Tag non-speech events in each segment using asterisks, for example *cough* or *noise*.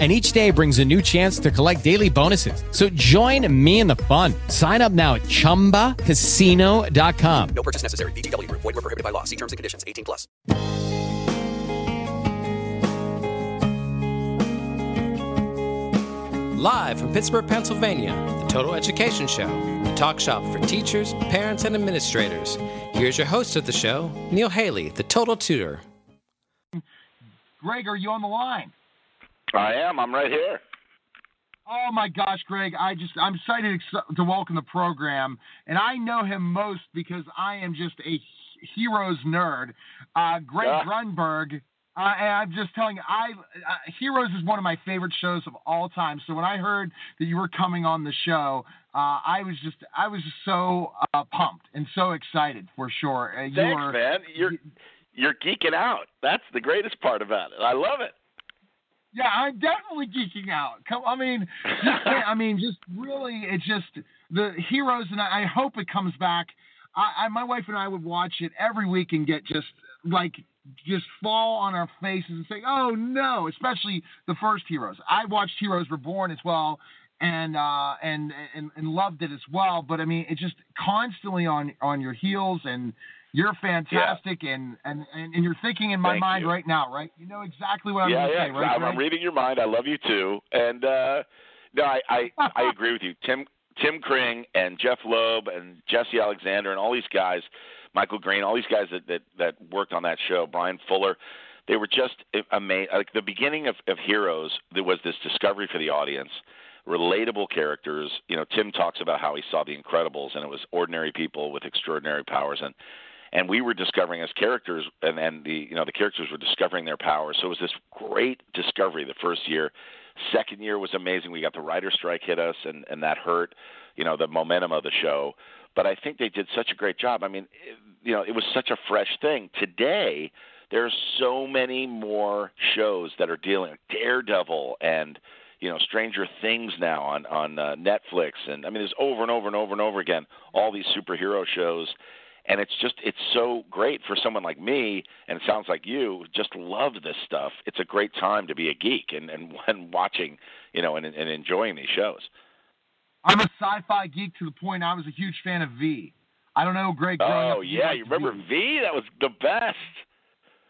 and each day brings a new chance to collect daily bonuses. So join me in the fun. Sign up now at ChumbaCasino.com. No purchase necessary. VGW. Void were prohibited by law. See terms and conditions. 18 plus. Live from Pittsburgh, Pennsylvania, the Total Education Show, the talk shop for teachers, parents, and administrators. Here's your host of the show, Neil Haley, the Total Tutor. Greg, are you on the line? I am. I'm right here. Oh my gosh, Greg! I just I'm excited to welcome the program, and I know him most because I am just a Heroes nerd. Uh, Greg yeah. Grunberg. Uh, and I'm just telling you, I uh, Heroes is one of my favorite shows of all time. So when I heard that you were coming on the show, uh, I was just I was just so uh, pumped and so excited for sure. Uh, Thanks, you're, man. You're you're geeking out. That's the greatest part about it. I love it. Yeah, I'm definitely geeking out. I mean, I mean, just really, it's just the heroes, and I, I hope it comes back. I, I, my wife and I would watch it every week and get just like just fall on our faces and say, "Oh no!" Especially the first Heroes. I watched Heroes Reborn as well, and uh, and and and loved it as well. But I mean, it's just constantly on on your heels and you're fantastic, yeah. and, and, and, and you're thinking in my Thank mind you. right now, right? You know exactly what I'm yeah, yeah, say, right? I'm, I'm reading your mind. I love you too, and uh, no, I, I I *laughs* agree with you. Tim Tim Kring and Jeph Loeb and Jesse Alexander and all these guys, Michael Green, all these guys that that, that worked on that show, Bryan Fuller. They were just amazing. Like the beginning of, of Heroes, there was this discovery for the audience relatable characters. You know, Tim talks about how he saw The Incredibles, and it was ordinary people with extraordinary powers, and and we were discovering as characters and and the you know the characters were discovering their powers so it was this great discovery the first year. Second year was amazing. We got the writer strike hit us and and that hurt you know the momentum of the show. But i think they did such a great job. I mean it, you know it was such a fresh thing. Today there's so many more shows that are dealing with daredevil and you know Stranger Things now on on uh, Netflix, and I mean there's over and over and over and over again all these superhero shows, and it's just it's so great for someone like me and it sounds like you just love this stuff. It's a great time to be a geek and and *laughs* when watching you know and, and enjoying these shows. I'm a sci-fi geek to the point i was a huge fan of v. I don't know greg oh yeah you remember v? v? That was the best.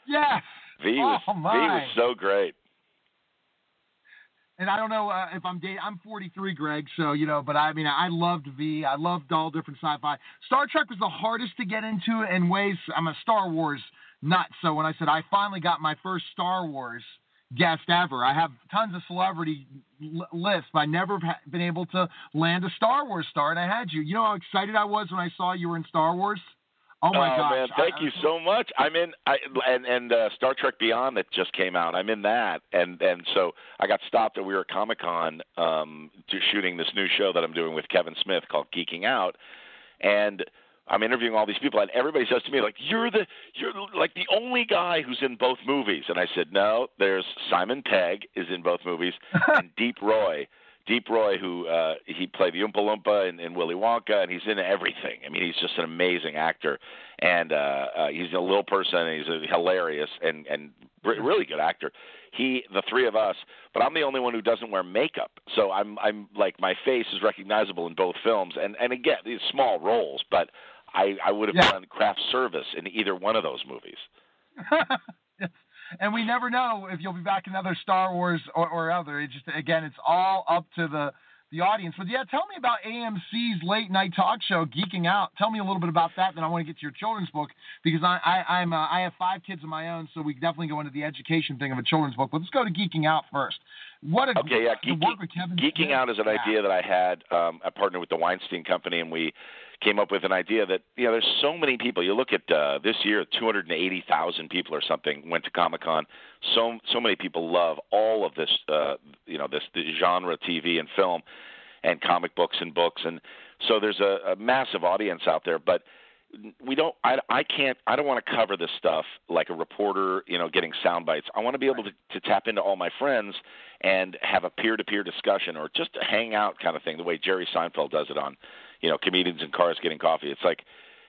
Yes! V was oh, v was so great and I don't know uh, if I'm dating. I'm 43, Greg. So you know, but I mean, I loved V. I loved all different sci-fi. Star Trek was the hardest to get into in ways. I'm a Star Wars nut. So when I said I finally got my first Star Wars guest ever, I have tons of celebrity l- lists, but I never ha- been able to land a Star Wars star, and I had you. You know how excited I was when I saw you were in Star Wars. Oh my oh, gosh! man, thank I, you so much. I'm in, I, and and uh, Star Trek Beyond that just came out. I'm in that, and and so I got stopped at we were at Comic Con um, to shooting this new show that I'm doing with Kevin Smith called Geeking Out, and I'm interviewing all these people, and everybody says to me like, "You're the you're like the only guy who's in both movies." And I said, "No, there's Simon Pegg is in both movies, *laughs* and Deep Roy." Deep Roy, who uh, he played the Oompa Loompa in, in Willy Wonka, and he's in everything. I mean, he's just an amazing actor, and uh, uh, he's a little person, and he's a hilarious and and really good actor. He, the three of us, but I'm the only one who doesn't wear makeup, so I'm I'm like my face is recognizable in both films, and and again these small roles, but I I would have yeah. done craft service in either one of those movies. *laughs* and we never know if you'll be back in other Star Wars or, or other. It's just again, it's all up to the the audience. But yeah, tell me about AMC's late night talk show, Geeking Out. Tell me a little bit about that. Then I want to get to your children's book because I, I I'm uh, I have five kids of my own, so we definitely go into the education thing of a children's book. But let's go to Geeking Out first. What a okay, yeah, Geeking, Geeking Out is an idea that I had. Um, I partnered with the Weinstein Company, and we came up with an idea that you know there's so many people. You look at uh, this year, 280,000 people or something went to Comic Con. So so many people love all of this, uh, you know, this, this genre TV and film, and comic books and books, and so there's a, a massive audience out there. But we don't I I can't I don't want to cover this stuff like a reporter, you know, getting sound bites. I want to be able to to tap into all my friends and have a peer-to-peer discussion or just a hang out kind of thing the way Jerry Seinfeld does it on, you know, comedians in cars getting coffee. It's like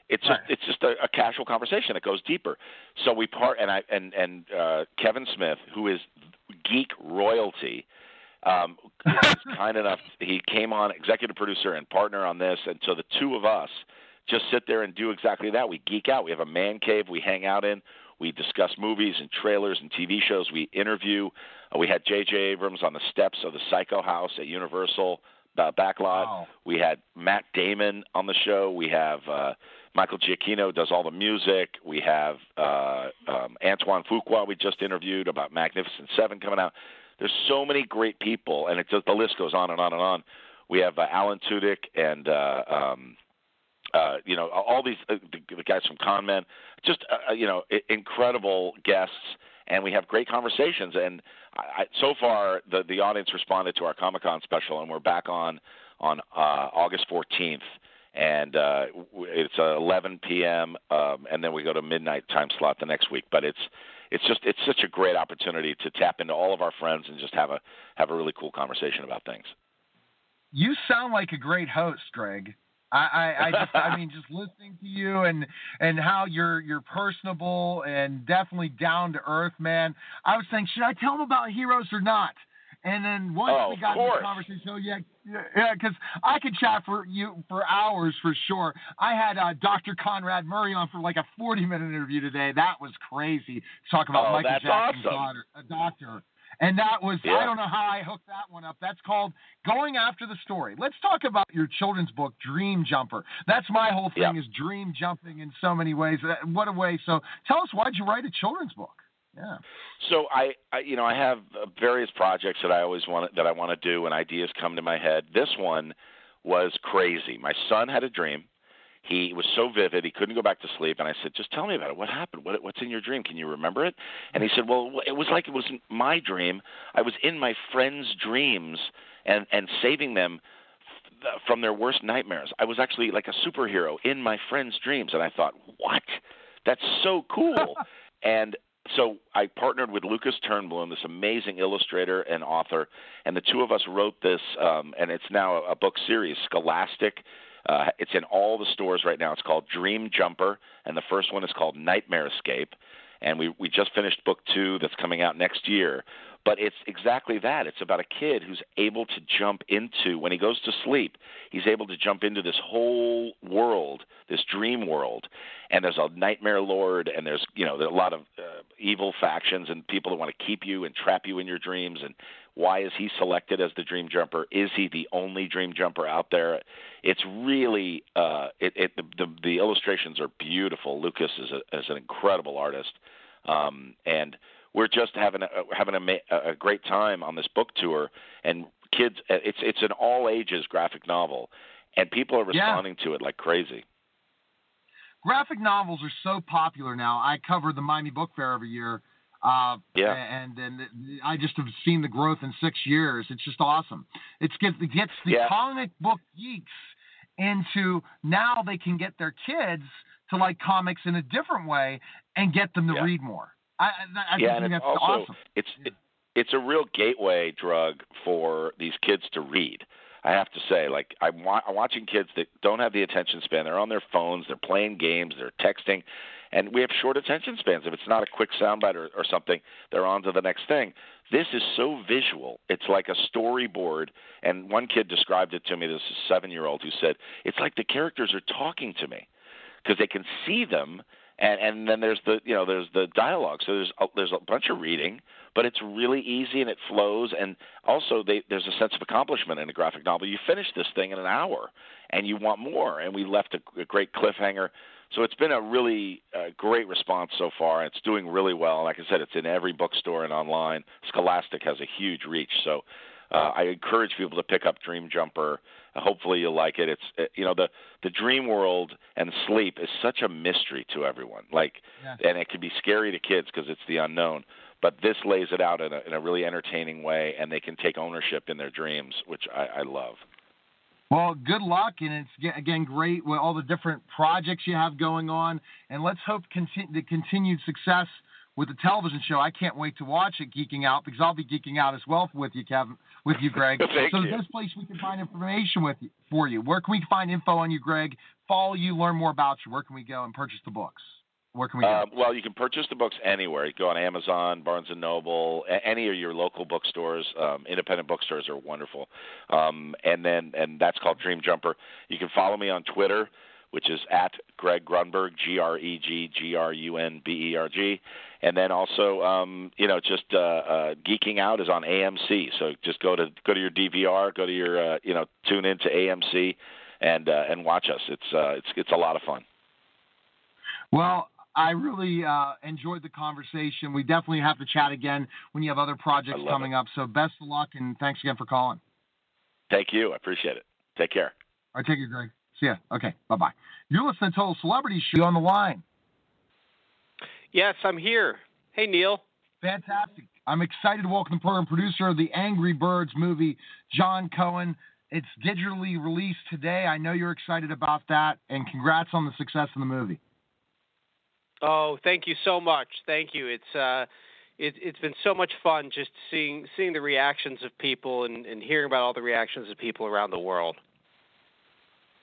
it's just it's just a, a casual conversation that goes deeper. So we part and I and and uh Kevin Smith, who is geek royalty, um, is *laughs* kind enough. He came on executive producer and partner on this, and so the two of us just sit there and do exactly that. We geek out. We have a man cave we hang out in. We discuss movies and trailers and TV shows. We interview. Uh, we had J.J. Abrams on the steps of the Psycho House at Universal uh, backlot. Wow. We had Matt Damon on the show. We have uh, Michael Giacchino does all the music. We have uh, um, Antoine Fuqua we just interviewed about Magnificent Seven coming out. There's so many great people, and it just the list goes on and on and on. We have uh, Alan Tudyk and uh, um, uh, you know all these uh, the, the guys from Con Man, just uh, uh, you know incredible guests, and we have great conversations. And I, so far, the the audience responded to our Comic Con special, and we're back on on uh, August 14th, and uh, it's uh, 11 p.m. Um, and then we go to midnight time slot the next week. But it's it's just it's such a great opportunity to tap into all of our friends and just have a have a really cool conversation about things. You sound like a great host, Greg. I, I, I just, I *laughs* mean, just listening to you and and how you're you're personable and definitely down to earth, man. I was saying, should I tell him about heroes or not? And then once Oh, we got into the conversation, oh yeah, yeah, because I could chat for you for hours for sure. I had uh, Dr. Conrad Murray on for like a 40 minute interview today. That was crazy. Talk about Oh, Michael Jackson's awesome. daughter, a doctor. And that was, Yeah. I don't know how I hooked that one up. That's called Going After the Story. Let's talk about your children's book, Dream Jumper. That's my whole thing Yeah. is dream jumping in so many ways. What a way. So tell us, why'd you write a children's book? Yeah. So I, I you know, I have uh, various projects that I always want that I want to do, and ideas come to my head. This one was crazy. My son had a dream. He was so vivid, he couldn't go back to sleep. And I said, "Just tell me about it. What happened? What, what's in your dream? Can you remember it?" And he said, "Well, it was like it wasn't my dream. I was in my friends' dreams and and saving them." From their worst nightmares, I was actually like a superhero in my friends' dreams, and I thought, "What? That's so cool!" *laughs* and so I partnered with Lucas Turnbloom, this amazing illustrator and author, and the two of us wrote this, um, and it's now a book series, Scholastic. Uh, it's in all the stores right now. It's called Dream Jumper, and the first one is called Nightmare Escape. And we we just finished book two that's coming out next year. But it's exactly that. It's about a kid who's able to jump into when he goes to sleep. He's able to jump into this whole world, this dream world, and there's a nightmare lord, and there's you know there's a lot of uh, evil factions and people that want to keep you and trap you in your dreams. And why is he selected as the dream jumper? Is he the only dream jumper out there? It's really uh, it, it the, the the illustrations are beautiful. Lucas is a, is an incredible artist, um, and we're just having a having a, ma- a great time on this book tour. And kids, it's it's an all ages graphic novel, and people are Yeah. responding to it like crazy. Graphic novels are so popular now. I cover the Miami Book Fair every year. Uh, Yeah. And then I just have seen the growth in six years. It's just awesome. It's get, it gets the Yeah. comic book geeks into now they can get their kids to like comics in a different way and get them to Yeah. read more. I, I, I yeah, think and that's it's also awesome. it's it, it's a real gateway drug for these kids to read. I have to say, like I'm, wa- I'm watching kids that don't have the attention span. They're on their phones, they're playing games, they're texting, and we have short attention spans. If it's not a quick soundbite or, or something, they're on to the next thing. This is so visual. It's like a storyboard. And one kid described it to me. This is a seven-year-old who said it's like the characters are talking to me because they can see them and and then there's the you know there's the dialogue so there's a, there's a bunch of reading but it's really easy and it flows and also they, there's a sense of accomplishment in a graphic novel you finish this thing in an hour and you want more and we left a, a great cliffhanger so it's been a really uh, great response so far it's doing really well and like i said it's in every bookstore and online scholastic has a huge reach so uh, I encourage people to pick up Dream Jumper. Uh, hopefully, you'll like it. It's uh, you know the the dream world and sleep is such a mystery to everyone. Like, Yeah. and it can be scary to kids because it's the unknown. But this lays it out in a, in a really entertaining way, and they can take ownership in their dreams, which I, I love. Well, good luck, and it's again great with all the different projects you have going on, and let's hope the continued success with the television show. I can't wait to watch it, geeking out, because I'll be geeking out as well with you, Kevin, with you, Greg. *laughs* Thank so you. the best place we can find information with you, for you. Where can we find info on you, Greg? Follow you, learn more about you. Where can we go and purchase the books? Where can we? Um, well, you can purchase the books anywhere. You go on Amazon, Barnes and Noble, a- any of your local bookstores. Um, independent bookstores are wonderful. Um, and then, and that's called Dream Jumper. You can follow me on Twitter, which is at Greg Grunberg, G R E G G R U N B E R G. And then also, um, you know, just uh, uh, geeking out is on AMC. So just go to go to your DVR, go to your, uh, you know, tune into AMC, and uh, and watch us. It's uh, it's it's a lot of fun. Well, I really uh, enjoyed the conversation. We definitely have to chat again when you have other projects I love coming up. So best of luck and thanks again for calling. Thank you. I appreciate it. Take care. All right, take it, Greg. See ya. Okay, bye bye. You're listening to Total Celebrity Show on the line. Yes, I'm here. Hey, Neil. Fantastic. I'm excited to welcome the program producer of the Angry Birds movie, John Cohen. It's digitally released today. I know you're excited about that, and congrats on the success of the movie. Oh, thank you so much. Thank you. It's uh, it, it's been so much fun just seeing seeing the reactions of people and, and hearing about all the reactions of people around the world.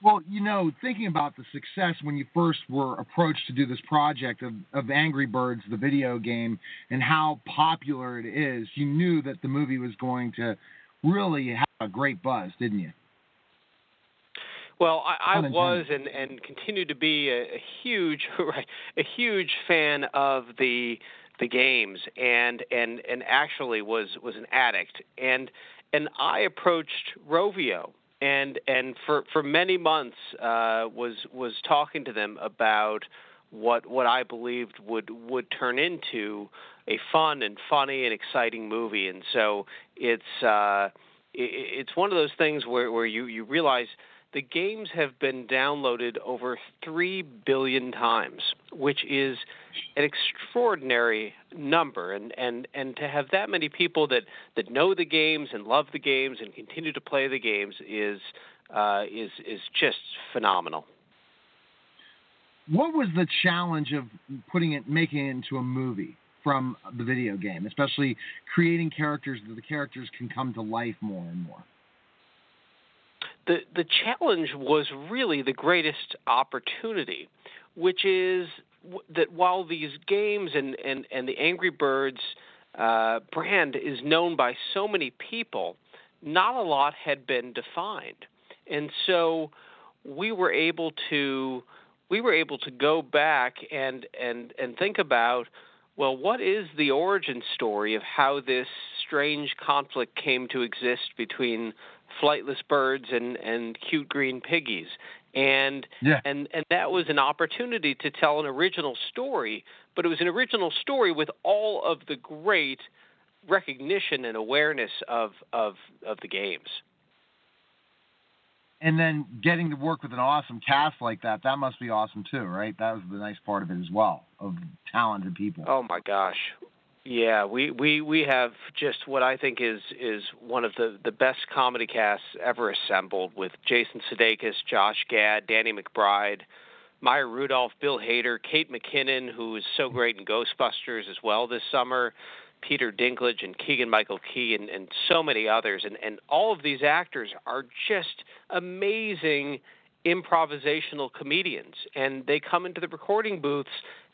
Well, you know, thinking about the success when you first were approached to do this project of, of Angry Birds, the video game, and how popular it is, you knew that the movie was going to really have a great buzz, didn't you? Well, I, I was and, and continue to be a, a huge *laughs* right, a huge fan of the the games and and and actually was was an addict. And and I approached Rovio and and for for many months uh, was was talking to them about what what I believed would would turn into a fun and funny and exciting movie. And so it's uh, it, it's one of those things where where you you realize the games have been downloaded over 3 billion times, which is an extraordinary number. And, and, and to have that many people that, that know the games and love the games and continue to play the games is, uh, is, is just phenomenal. What was the challenge of putting it, making it into a movie from the video game, especially creating characters that the characters can come to life more and more? The the challenge was really the greatest opportunity, which is that while these games and and and the Angry Birds uh, brand is known by so many people, not a lot had been defined, and so we were able to we were able to go back and and and think about well, what is the origin story of how this strange conflict came to exist between flightless birds and, and cute green piggies? And Yeah. and and that was an opportunity to tell an original story, but it was an original story with all of the great recognition and awareness of of of the games. And then getting to work with an awesome cast like that, that must be awesome too, right? That was the nice part of it as well, of talented people. Oh my gosh. Yeah, we, we, we have just what I think is is one of the, the best comedy casts ever assembled with Jason Sudeikis, Josh Gad, Danny McBride, Maya Rudolph, Bill Hader, Kate McKinnon, who is so great in Ghostbusters as well this summer, Peter Dinklage and Keegan Michael Key and, and so many others. And, and all of these actors are just amazing improvisational comedians. And they come into the recording booths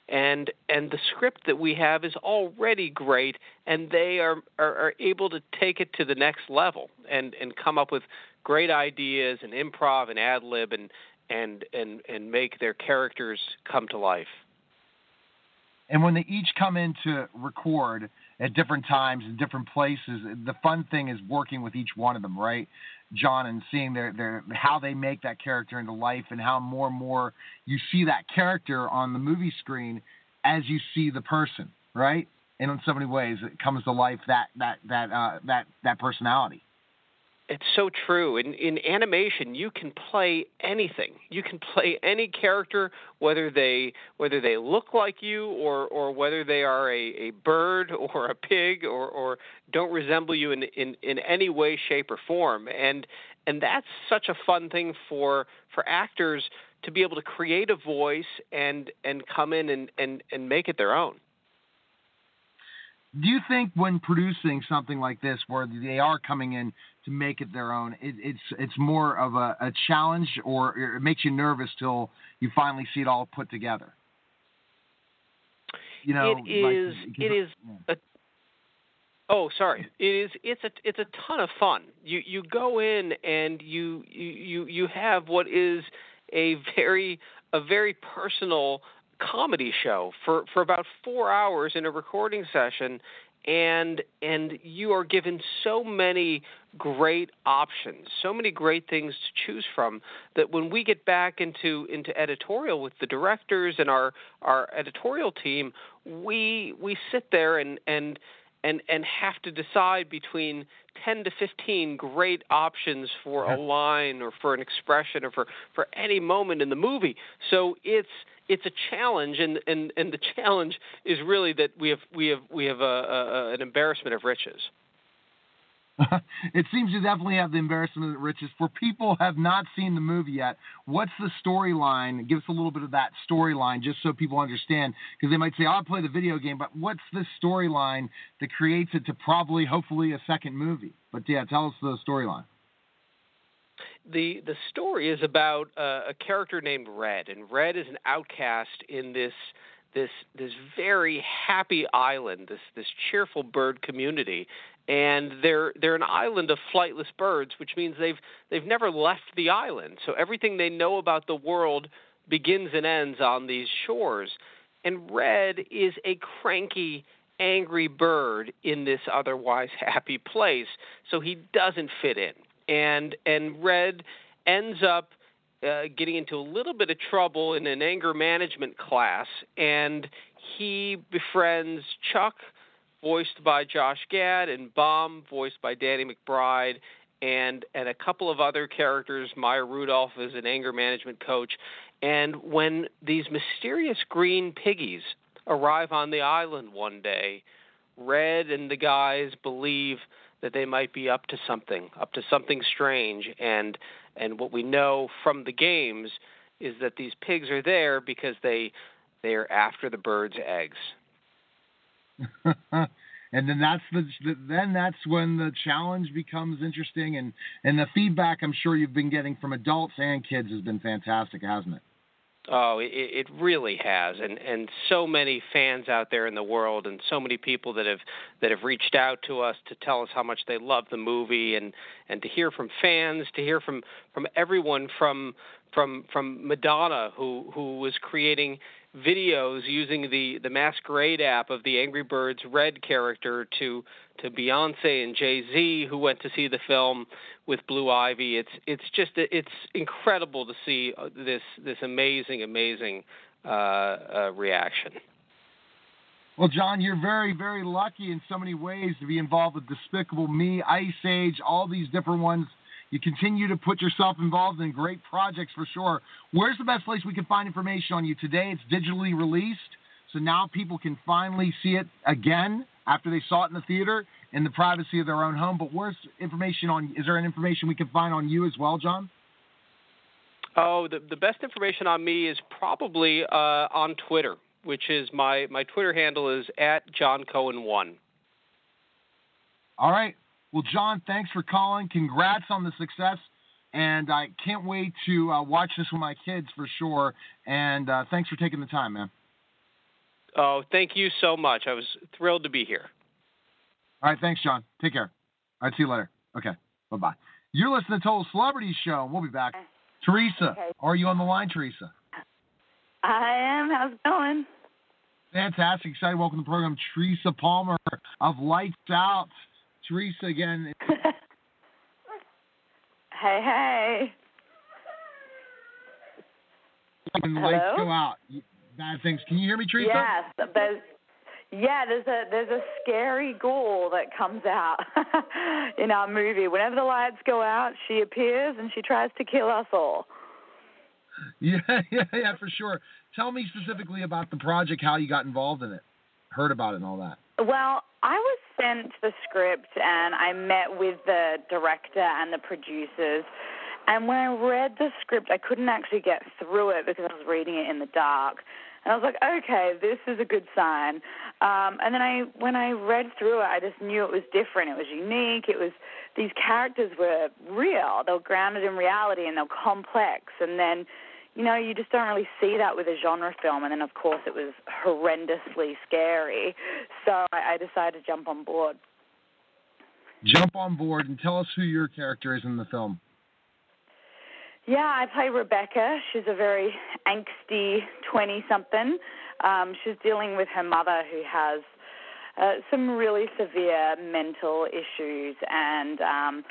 and and the script that we have is already great and they are, are, are able to take it to the next level and, and come up with great ideas and improv and ad lib and, and, and, and make their characters come to life. And when they each come in to record at different times and different places, the fun thing is working with each one of them, right, John, and seeing their their how they make that character into life, and how more and more you see that character on the movie screen as you see the person, right? And in so many ways, it comes to life that that that uh, that that personality. It's so true. In in animation, you can play anything. You can play any character, whether they whether they look like you or or whether they are a, a bird *laughs* or a pig or, or don't resemble you in, in, in any way, shape, or form. And and that's such a fun thing for for actors to be able to create a voice and and come in and and and make it their own. Do you think when producing something like this, where they are coming in to make it their own, it, it's it's more of a, a challenge, or it makes you nervous till you finally see it all put together? You know, it is like, it is a Oh, sorry. It is. It's a. It's a ton of fun. You you go in and you you you have what is a very a very personal comedy show for for about four hours in a recording session, and and you are given so many great options, so many great things to choose from that when we get back into into editorial with the directors and our our editorial team, we we sit there and and and and have to decide between 10 to 15 great options for a line or for an expression or for for any moment in the movie. So it's it's a challenge and and and the challenge is really that we have we have we have a, a an embarrassment of riches *laughs* it seems you definitely have the embarrassment of riches. For people have not seen the movie yet, what's the storyline? Give us a little bit of that storyline just so people understand. Because they might say, oh, I'll play the video game, but what's the storyline that creates it to probably, hopefully, a second movie? But yeah, tell us the storyline. The the story is about uh, a character named Red, and Red is an outcast in this this this very happy island, this this cheerful bird community, and they're they're an island of flightless birds, which means they've they've never left the island. So everything they know about the world begins and ends on these shores. And Red is a cranky, angry bird in this otherwise *laughs* happy place, so he doesn't fit in. And and Red ends up uh, getting into a little bit of trouble in an anger management class, and he befriends Chuck, voiced by Josh Gad, and Bomb, voiced by Danny McBride, and and a couple of other characters. Maya Rudolph is an anger management coach, and when these mysterious green piggies arrive on the island one day, Red and the guys believe that they might be up to something, up to something strange, and and what we know from the games is that these pigs are there because they they are after the bird's eggs. *laughs* and then that's the then that's when the challenge becomes interesting and and the feedback I'm sure you've been getting from adults and kids has been fantastic, hasn't it? Oh, it, it really has, and and so many fans out there in the world, and so many people that have that have reached out to us to tell us how much they love the movie, and and to hear from fans, to hear from from everyone from from from Madonna who who was creating videos using the the Masquerade app of the Angry Birds Red character to to Beyonce and Jay Z who went to see the film with Blue Ivy. It's it's just it's incredible to see uh, this this amazing amazing uh, uh, reaction. Well, John, you're very, very lucky in so many ways to be involved with Despicable Me, Ice Age, all these different ones you continue to put yourself involved in great projects for sure. Where's the best place we can find information on you today? It's digitally released, so now people can finally see it again after they saw it in the theater in the privacy of their own home. But where's information on? Is there an information we can find on you as well, John? Oh, the the best information on me is probably uh, on Twitter, which is my my Twitter handle is at John Cohen one. All right. Well, John, thanks for calling. Congrats on the success. And I can't wait to uh, watch this with my kids for sure. And uh, thanks for taking the time, man. Oh, thank you so much. I was thrilled to be here. All right. Thanks, John. Take care. All right. See you later. Okay. Bye bye. You're listening to Total Celebrity Show. We'll be back. Teresa, okay. are you on the line, Teresa? I am. How's it going? Fantastic. Excited. Welcome to the program, Teresa Palmer of Lights Out. Teresa again. *laughs* hey, hey. When the lights go out, bad things. Can you hear me, Teresa? Yes, there's, yeah, there's a there's a scary ghoul that comes out *laughs* in our movie. Whenever the lights go out, she appears and she tries to kill us all. Yeah, *laughs* yeah, yeah, for sure. Tell me specifically about the project, how you got involved in it, heard about it, and all that. Well, I was sent the script and I met with the director and the producers. And when I read the script, I couldn't actually get through it because I was reading it in the dark. And I was like, okay, this is a good sign. Um, and then I, when I read through it, I just knew it was different. It was unique. It was these characters were real. They were grounded in reality and they were complex. And then, you know, you just don't really see that with a genre film. And then, of course, it was horrendously scary. So I, I decided to jump on board. Jump on board and tell us who your character is in the film. Yeah, I play Rebecca. She's a very angsty 20 something. Um, she's dealing with her mother who has uh, some really severe mental issues, and um,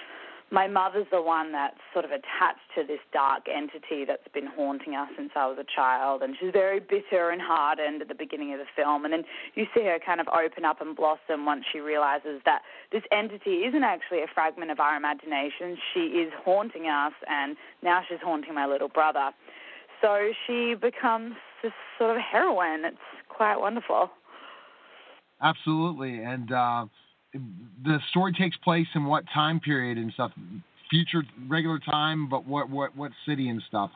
my mother's the one that's sort of attached to this dark entity that's been haunting us since I was a child. And she's very bitter and hardened at the beginning of the film. And then you see her kind of open up and blossom once she realizes that this entity isn't actually a fragment of our imagination. She is haunting us, and now she's haunting my little brother. So she becomes this sort of heroine. It's quite wonderful. Absolutely. And, uh, the story takes place in what time period and stuff? Future regular time, but what what what city and stuff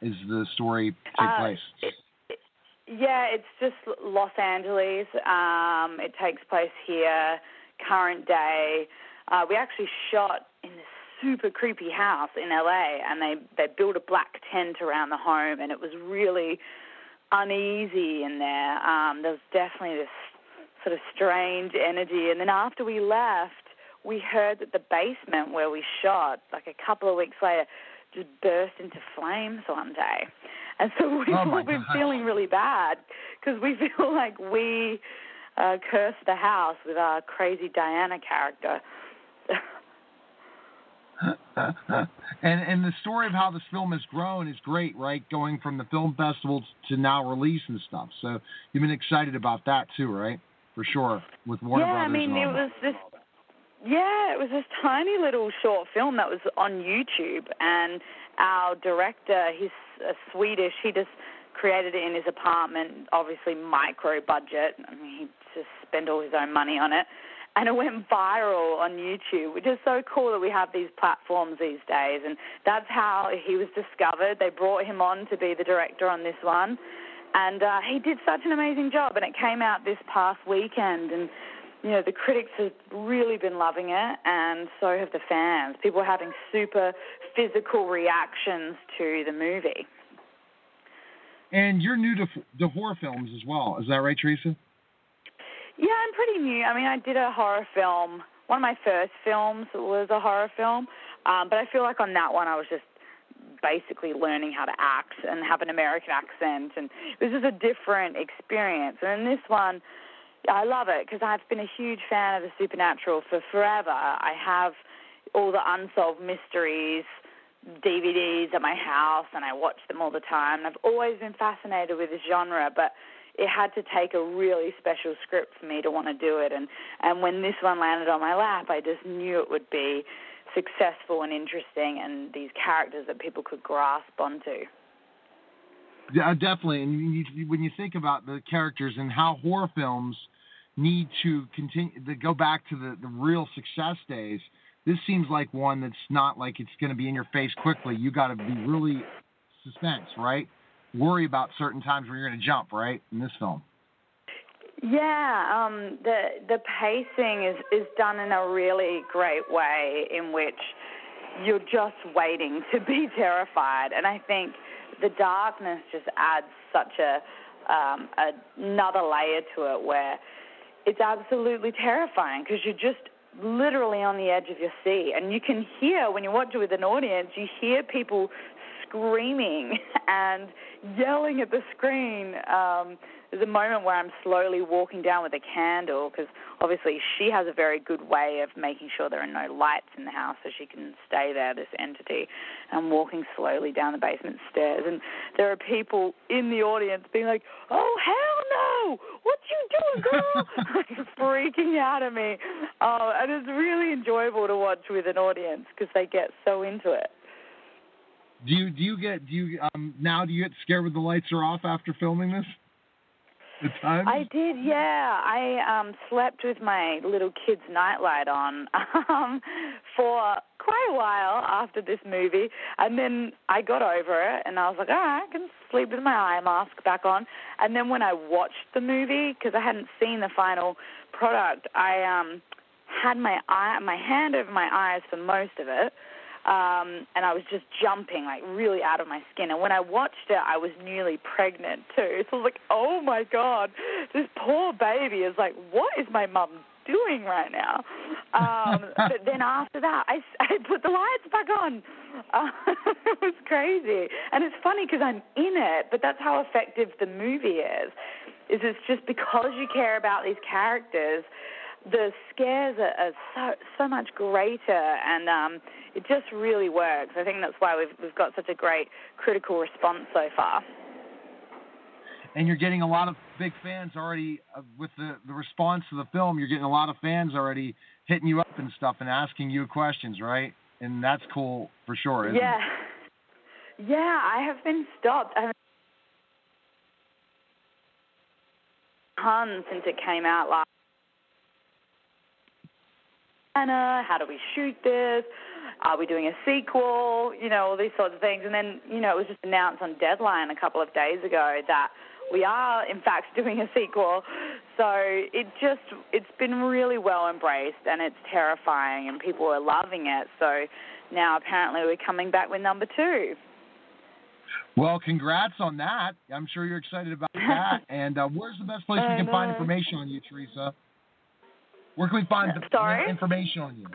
is the story take Uh, place? it- it- yeah, it's just Los Angeles. Um, it takes place here, current day. Uh, we actually shot in this super creepy house in LA, and they they built a black tent around the home, and it was really uneasy in there. Um, there was definitely this sort of strange energy, and then after we left, we heard that the basement where we shot, like a couple of weeks later, just burst into flames one day. And so we've Oh, all been feeling really bad because we *laughs* feel like we uh, cursed the house with our crazy Diana character. *laughs* and and the story of how this film has grown is great, right? Going from the film festivals to now release and stuff. So you've been excited about that too, right? For sure, with Warner yeah, Brothers. Yeah, I mean, it was this. Yeah, it was this tiny little short film that was on YouTube, and our director, he's Swedish. He just created it in his apartment, obviously micro budget. I mean, he just spent all his own money on it, and it went viral on YouTube, which is so cool that we have these platforms these days. And that's how he was discovered. They brought him on to be the director on this one, and uh, he did such an amazing job. And it came out this past weekend, and you know the critics have really been loving it, and so have the fans. People are having super physical reactions to the movie. And you're new to to horror films as well. Is that right, Teresa? Yeah, I'm pretty new. I mean, I did a horror film. One of my first films was a horror film, um, but I feel like on that one I was just basically learning how to act and have an American accent, and this is a different experience. And in this one, I love it because I've been a huge fan of the supernatural for forever. I have all the unsolved mysteries DVDs at my house, and I watch them all the time. I've always been fascinated with this genre, but it had to take a really special script for me to want to do it. And and when this one landed on my lap, I just knew it would be successful and interesting, and these characters that people could grasp onto. Yeah, uh, definitely. And you, you, when you think about the characters and how horror films need to continue to go back to the, the real success days, this seems like one that's not like it's going to be in your face quickly. You got to be really suspense, right? Worry about certain times where you're going to jump, right? In this film. Yeah, um, the the pacing is is done in a really great way, in which you're just waiting to be *laughs* terrified, and I think the darkness just adds such a um, another layer to it where it's absolutely terrifying because you're just literally on the edge of your seat, and you can hear when you watch it with an audience, you hear people screaming *laughs* and yelling at the screen. Um, there's a moment where I'm slowly walking down with a candle because obviously she has a very good way of making sure there are no lights in the house so she can stay there, this entity. And I'm walking slowly down the basement stairs, and there are people in the audience being like, "Oh hell no! What you doing, girl?" *laughs* *laughs* Like, freaking out at me. Oh, and it's really enjoyable to watch with an audience because they get so into it. Do you do you get do you um now do you get scared when the lights are off after filming this? The times? I did, yeah. I um slept with my little kid's nightlight on *laughs* um for quite a while after this movie, and then I got over it, and I was like, right, I can sleep with my eye mask back on. And then when I watched the movie, because I hadn't seen the final product, I um had my eye, my hand over my eyes for most of it um, and I was just jumping like really out of my skin. And when I watched it, I was nearly pregnant too. So I was like, oh my god, this poor baby is like, what is my mum doing right now? Um, *laughs* but then after that, I, *laughs* I put the lights back on. Uh, *laughs* it was crazy, and it's funny because I'm in it, but that's how effective the movie is. Is it's just because you care about these characters the scares are, are so so much greater, and um, it just really works. I think that's why we've we've got such a great critical response so far. And you're getting a lot of big fans already uh, with the the response to the film. You're getting a lot of fans already hitting you up and stuff and asking you questions, right? And that's cool for sure. yeah, it? yeah. I have been stopped. I have tons since it came out last Anna, How do we shoot this? Are we doing a sequel? You know, all these sorts of things. And then, you know, it was just announced on Deadline a couple of days ago that we are, in fact, *laughs* doing a sequel. So it just, it's been really well embraced and it's terrifying and people are loving it. So now apparently we're coming back with number two. Well, congrats on that. I'm sure you're excited about *laughs* that. and uh, where's the best place we can find information on you, Teresa? Where can we find Sorry? information on you?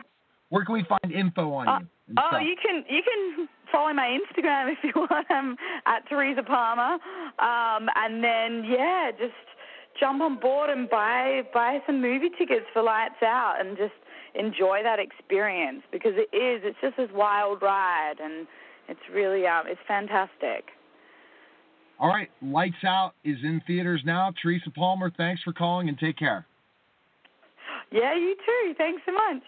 Where can we find info on uh, you? Oh, stuff? you can you can follow my Instagram *laughs* if you want. I'm at Teresa Palmer, um, and then yeah, just jump on board and buy buy some movie tickets for Lights Out and just enjoy that experience because it is it's just this wild ride and it's really um it's fantastic. All right, Lights Out is in theaters now. Teresa Palmer, thanks for calling and take care. Yeah, you too. Thanks so much.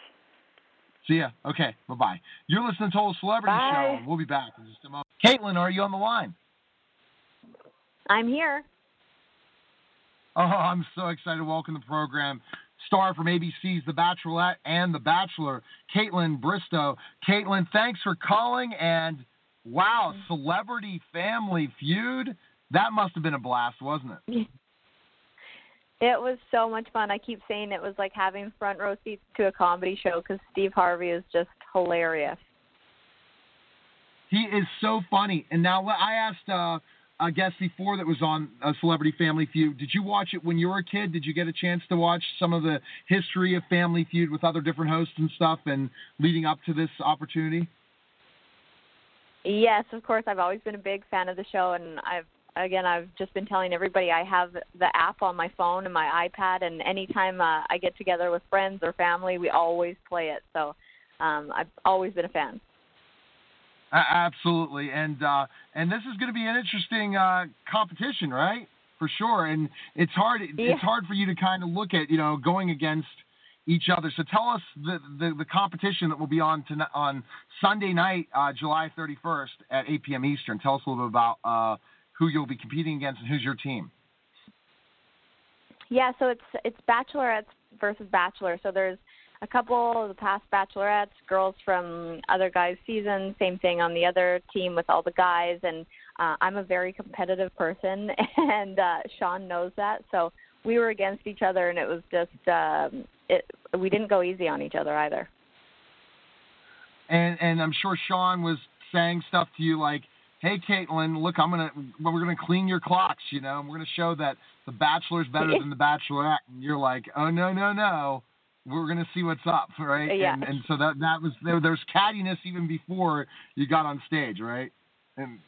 See ya. Okay, bye bye. You're listening to Total Celebrity bye. Show. We'll be back in just a moment. Kaitlyn, are you on the line? I'm here. Oh, I'm so excited to welcome the program. Star from ABC's The Bachelorette and The Bachelor, Kaitlyn Bristowe. Kaitlyn, thanks for calling. And wow, mm-hmm. Celebrity Family Feud. That must have been a blast, wasn't it? *laughs* It was so much fun. I keep saying it was like having front row seats to a comedy show because Steve Harvey is just hilarious. He is so funny. And now I asked uh, a guest before that was on a Celebrity Family Feud. Did you watch it when you were a kid? Did you get a chance to watch some of the history of Family Feud with other different hosts and stuff, and leading up to this opportunity? Yes, of course. I've always been a big fan of the show, and I've again, I've just been telling everybody I have the app on my phone and my iPad, and anytime uh, I get together with friends or family, we always play it. So um, I've always been a fan. Absolutely, and uh, and this is going to be an interesting uh, competition, right? For sure, and it's hard. Yeah. It's hard for you to kind of look at, you know, going against each other. So tell us the the, the competition that will be on tonight, on Sunday night, uh, July 31st at 8 p.m. Eastern. Tell us a little bit about uh, who you'll be competing against and who's your team. Yeah, so it's it's bachelorettes versus bachelor. So there's a couple of the past bachelorettes, girls from other guys' seasons. Same thing on the other team with all the guys. And uh, I'm a very competitive person, *laughs* and uh, Sean knows that. So we were against each other, and it was just um, it. We didn't go easy on each other either. And and I'm sure Sean was saying stuff to you like, hey Kaitlyn, look, I'm gonna we're gonna clean your clocks, you know, and we're gonna show that the Bachelor's better than the Bachelorette, and you're like, oh no no no, we're gonna see what's up, right? Yeah. And and so that that was there, there's cattiness even before you got on stage, right? And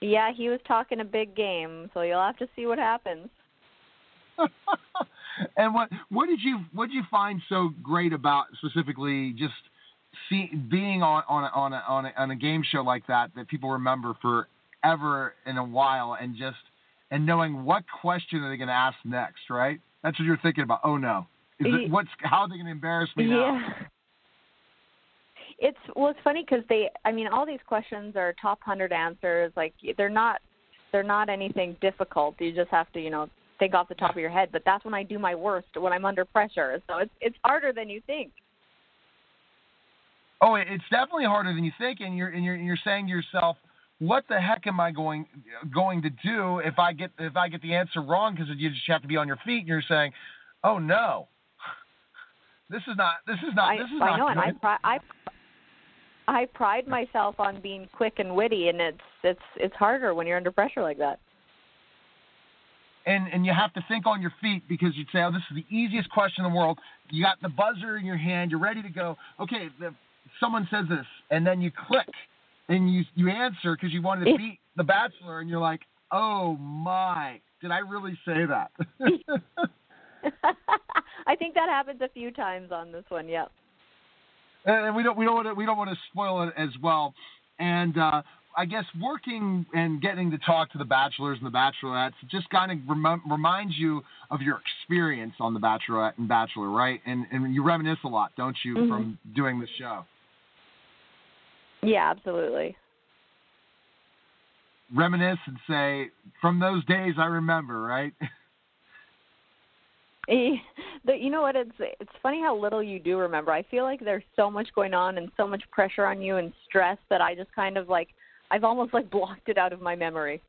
yeah, he was talking a big game, so you'll have to see what happens. *laughs* and what what did you what did you find so great about specifically just see, being on on a, on a, on a, on a game show like that that people remember forever in a while, and just and knowing what question are they going to ask next, right? That's what you're thinking about. Oh no, is it, what's how are they going to embarrass me now? Yeah. It's well, it's funny because they. I mean, all these questions are top hundred answers. Like they're not, they're not anything difficult. You just have to, you know, think off the top of your head, but that's when I do my worst when I'm under pressure. So it's it's harder than you think. Oh, it's definitely harder than you think, and you're and you're and you're saying to yourself, "What the heck am I going going to do if I get if I get the answer wrong?" Because you just have to be on your feet, and you're saying, "Oh no, *laughs* this is not this is not I, this is I not know, good." and I, pri- I I pride myself on being quick and witty, and it's it's it's harder when you're under pressure like that. and and you have to think on your feet because you'd say, "Oh, this is the easiest question in the world." You got the buzzer in your hand, you're ready to go. Okay, the, someone says this, and then you click, and you you answer because you wanted to beat the Bachelor, and you're like, "Oh my, did I really say that?" *laughs* I think that happens a few times on this one. Yep. and we don't we don't want to we don't want to spoil it as well. And uh, I guess working and getting to talk to the bachelors and the bachelorettes just kind of rem- reminds you of your experience on the Bachelorette and Bachelor, right? And and you reminisce a lot, don't you, Mhm. from doing the show? Yeah, absolutely. Reminisce and say, from those days I remember, right? *laughs* Eh, you know what? It's it's funny how little you do remember. I feel like there's so much going on and so much pressure on you and stress that I just kind of like I've almost like blocked it out of my memory.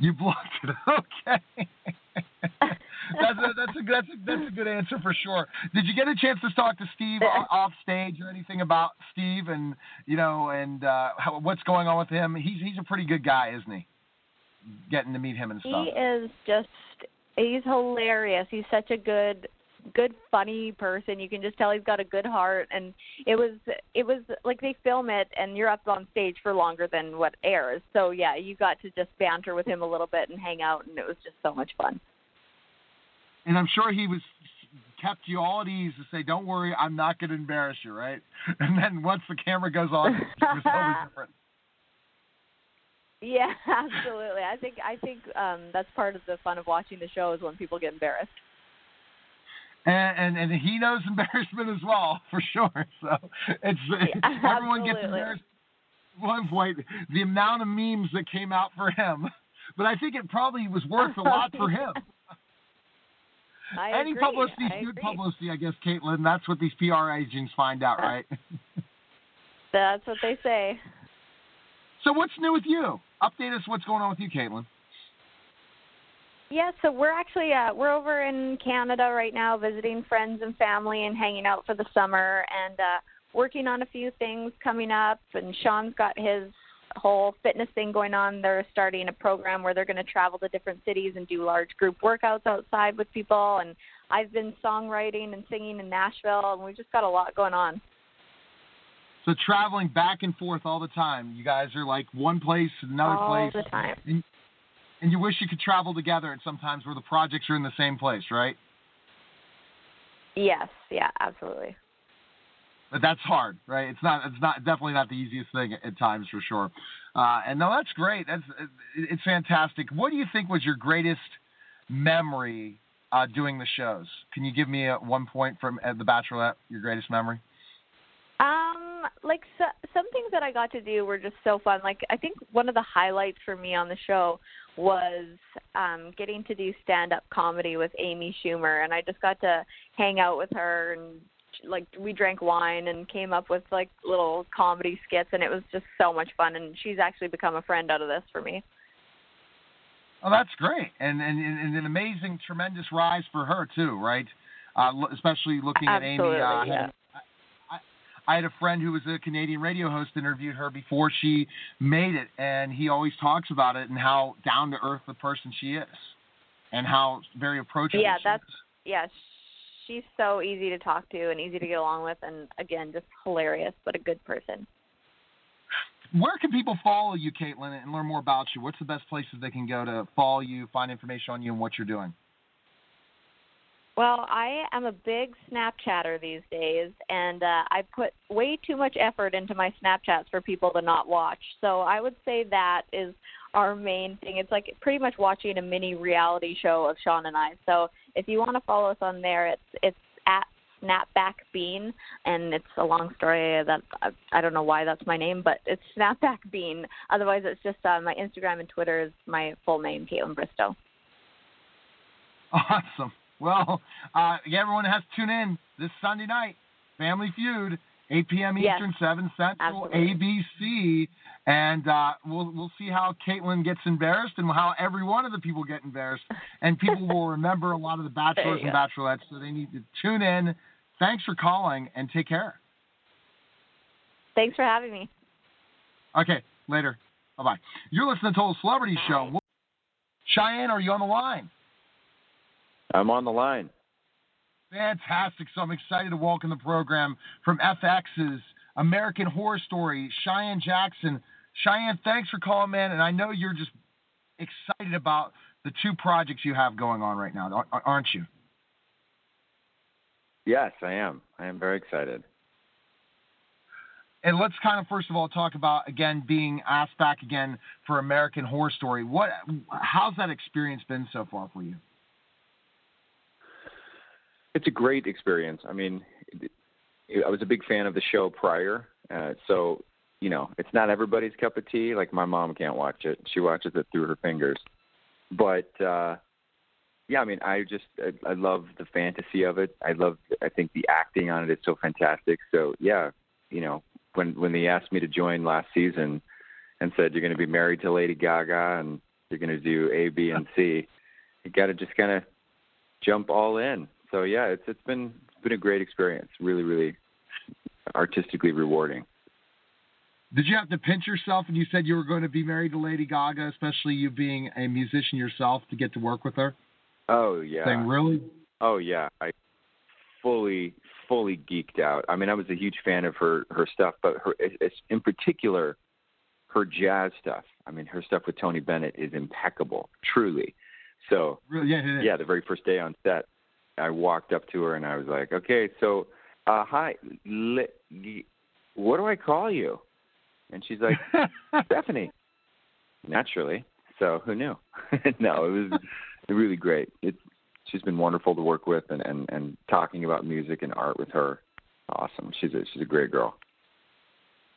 You blocked it. *laughs* Okay. *laughs* that's a that's a that's a that's a good answer for sure. Did you get a chance to talk to Steve off stage or anything about Steve and you know and uh, how, what's going on with him? He's he's a pretty good guy, isn't he? Getting to meet him and stuff. He is just he's hilarious. He's such a good good funny person. You can just tell he's got a good heart and it was it was like they film it and you're up on stage for longer than what airs. So yeah, you got to just banter with him a little bit and hang out and it was just so much fun. And I'm sure he was kept you all at ease to say, "Don't worry, I'm not going to embarrass you," right? *laughs* And then once the camera goes on, it was totally different. *laughs* Yeah, *laughs* absolutely. I think I think um that's part of the fun of watching the show is when people get embarrassed. And, and and he knows *laughs* embarrassment as well, for sure. So it's Yeah, everyone gets embarrassed. At one point, the amount of memes that came out for him, but I think it probably was worth a lot for him. *laughs* I Any agree. publicity is good publicity, I guess, Kaitlyn. That's what these PR agents find out, right? *laughs* That's what they say. so what's new with you? Update us. What's going on with you, Kaitlyn? Yeah, so we're actually uh we're over in Canada right now visiting friends and family and hanging out for the summer and uh working on a few things coming up and Sean's got his whole fitness thing going on. They're starting a program where they're going to travel to different cities and do large group workouts outside with people and I've been songwriting and singing in Nashville and we've just got a lot going on. So traveling back and forth all the time. You guys are like one place, another all place. All the time. And, you wish you could travel together at sometimes where the projects are in the same place, right? Yes, yeah, absolutely. But that's hard, right? It's not. It's not definitely not the easiest thing at, at times for sure. Uh, and no, that's great. That's it, it's fantastic. What do you think was your greatest memory uh, doing the shows? Can you give me a, one point from uh, The Bachelorette? Your greatest memory? Um, like so, some things that I got to do were just so fun. Like I think one of the highlights for me on the show was um getting to do stand up comedy with Amy Schumer and I just got to hang out with her and like we drank wine and came up with like little comedy skits and it was just so much fun and she's actually become a friend out of this for me. Oh, that's great, and and, and an amazing, tremendous rise for her too, right? Uh, especially looking at Amy. Absolutely, Uh, yeah. I, had a friend who was a Canadian radio host interviewed her before she made it, and he always talks about it and how down to earth the person she is, and how very approachable. Yeah, she that's is. yeah, she's so easy to talk to and easy to get along with and again just hilarious but a good person. Where can people follow you, Kaitlyn, and learn more about you? What's the best places they can go to follow you, find information on you, and what you're doing? Well, I am a big Snapchatter these days, and uh, I put way too much effort into my Snapchats for people to not watch. So I would say that is our main thing. It's like pretty much watching a mini reality show of Sean and I. So if you want to follow us on there, it's it's at Snapback Bean, and it's a long story that I, I don't know why that's my name, but it's Snapback Bean. Otherwise, it's just uh, my Instagram and Twitter is my full name, Kaitlyn Bristowe. Awesome. *laughs* Well, uh, yeah, everyone has to tune in this Sunday night. Family Feud, 8 p.m. Yes. Eastern, 7 Central, Absolutely. ABC, and uh, we'll we'll see how Kaitlyn gets embarrassed and how every one of the people get embarrassed, and people will *laughs* remember a lot of the bachelors and bachelorettes. So they need to tune in. Thanks for calling and take care. Thanks for having me. Okay, later. Bye bye. You're listening to Total Celebrity Show. Cheyenne, are you on the line? I'm on the line. Fantastic. So I'm excited to welcome the program from FX's American Horror Story, Cheyenne Jackson. Cheyenne, thanks for calling, man. And I know you're just excited about the two projects you have going on right now, aren't you? Yes, I am. I am very excited. And let's kind of first of all talk about again being asked back again for American Horror Story. What, how's that experience been so far for you? It's a great experience. I mean, it- I was a big fan of the show prior, uh, so you know, it's not everybody's cup of tea. Like my mom can't watch it; she watches it through her fingers. But uh, yeah, I mean, I just I, I love the fantasy of it. I love, I think the acting on it is so fantastic. So yeah, you know, when when they asked me to join last season and said you're going to be married to Lady Gaga and you're going to do A, B, and C, *laughs* you got to just kind of jump all in. So yeah, it's it's been it's been a great experience. Really, really artistically rewarding. Did you have to pinch yourself when you said you were going to be married to Lady Gaga, especially you being a musician yourself, to get to work with her? Oh yeah. Saying, really? Oh yeah, I fully fully geeked out. I mean, I was a huge fan of her her stuff, but her it's, in particular her jazz stuff. I mean, her stuff with Tony Bennett is impeccable, truly. So Really? Yeah, is. yeah, the very first day on set, I walked up to her and I was like, "Okay, so uh hi, what do I call you?" And she's like, *laughs* "Stephanie." Naturally. So who knew? *laughs* no, it was really great. It's she's been wonderful to work with, and and and talking about music and art with her, awesome. She's a she's a great girl.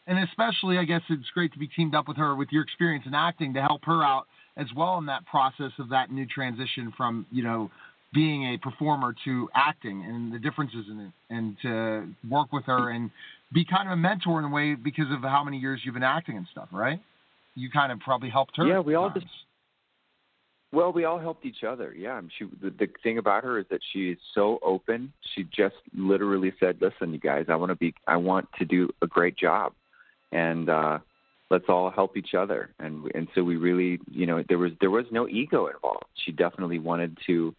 and especially, I guess it's great to be teamed up with her with your experience in acting to help her out as well in that process of that new transition from you know being a performer to acting and the differences in it, and to work with her and be kind of a mentor in a way because of how many years you've been acting and stuff, right? You kind of probably helped her. Yeah, we all times. just Well, we all helped each other. Yeah, and she. The, the thing about her is that she is so open. She just literally said, "Listen, you guys, I want to be. I want to do a great job, and uh, let's all help each other." And and so we really, you know, there was there was no ego involved. She definitely wanted to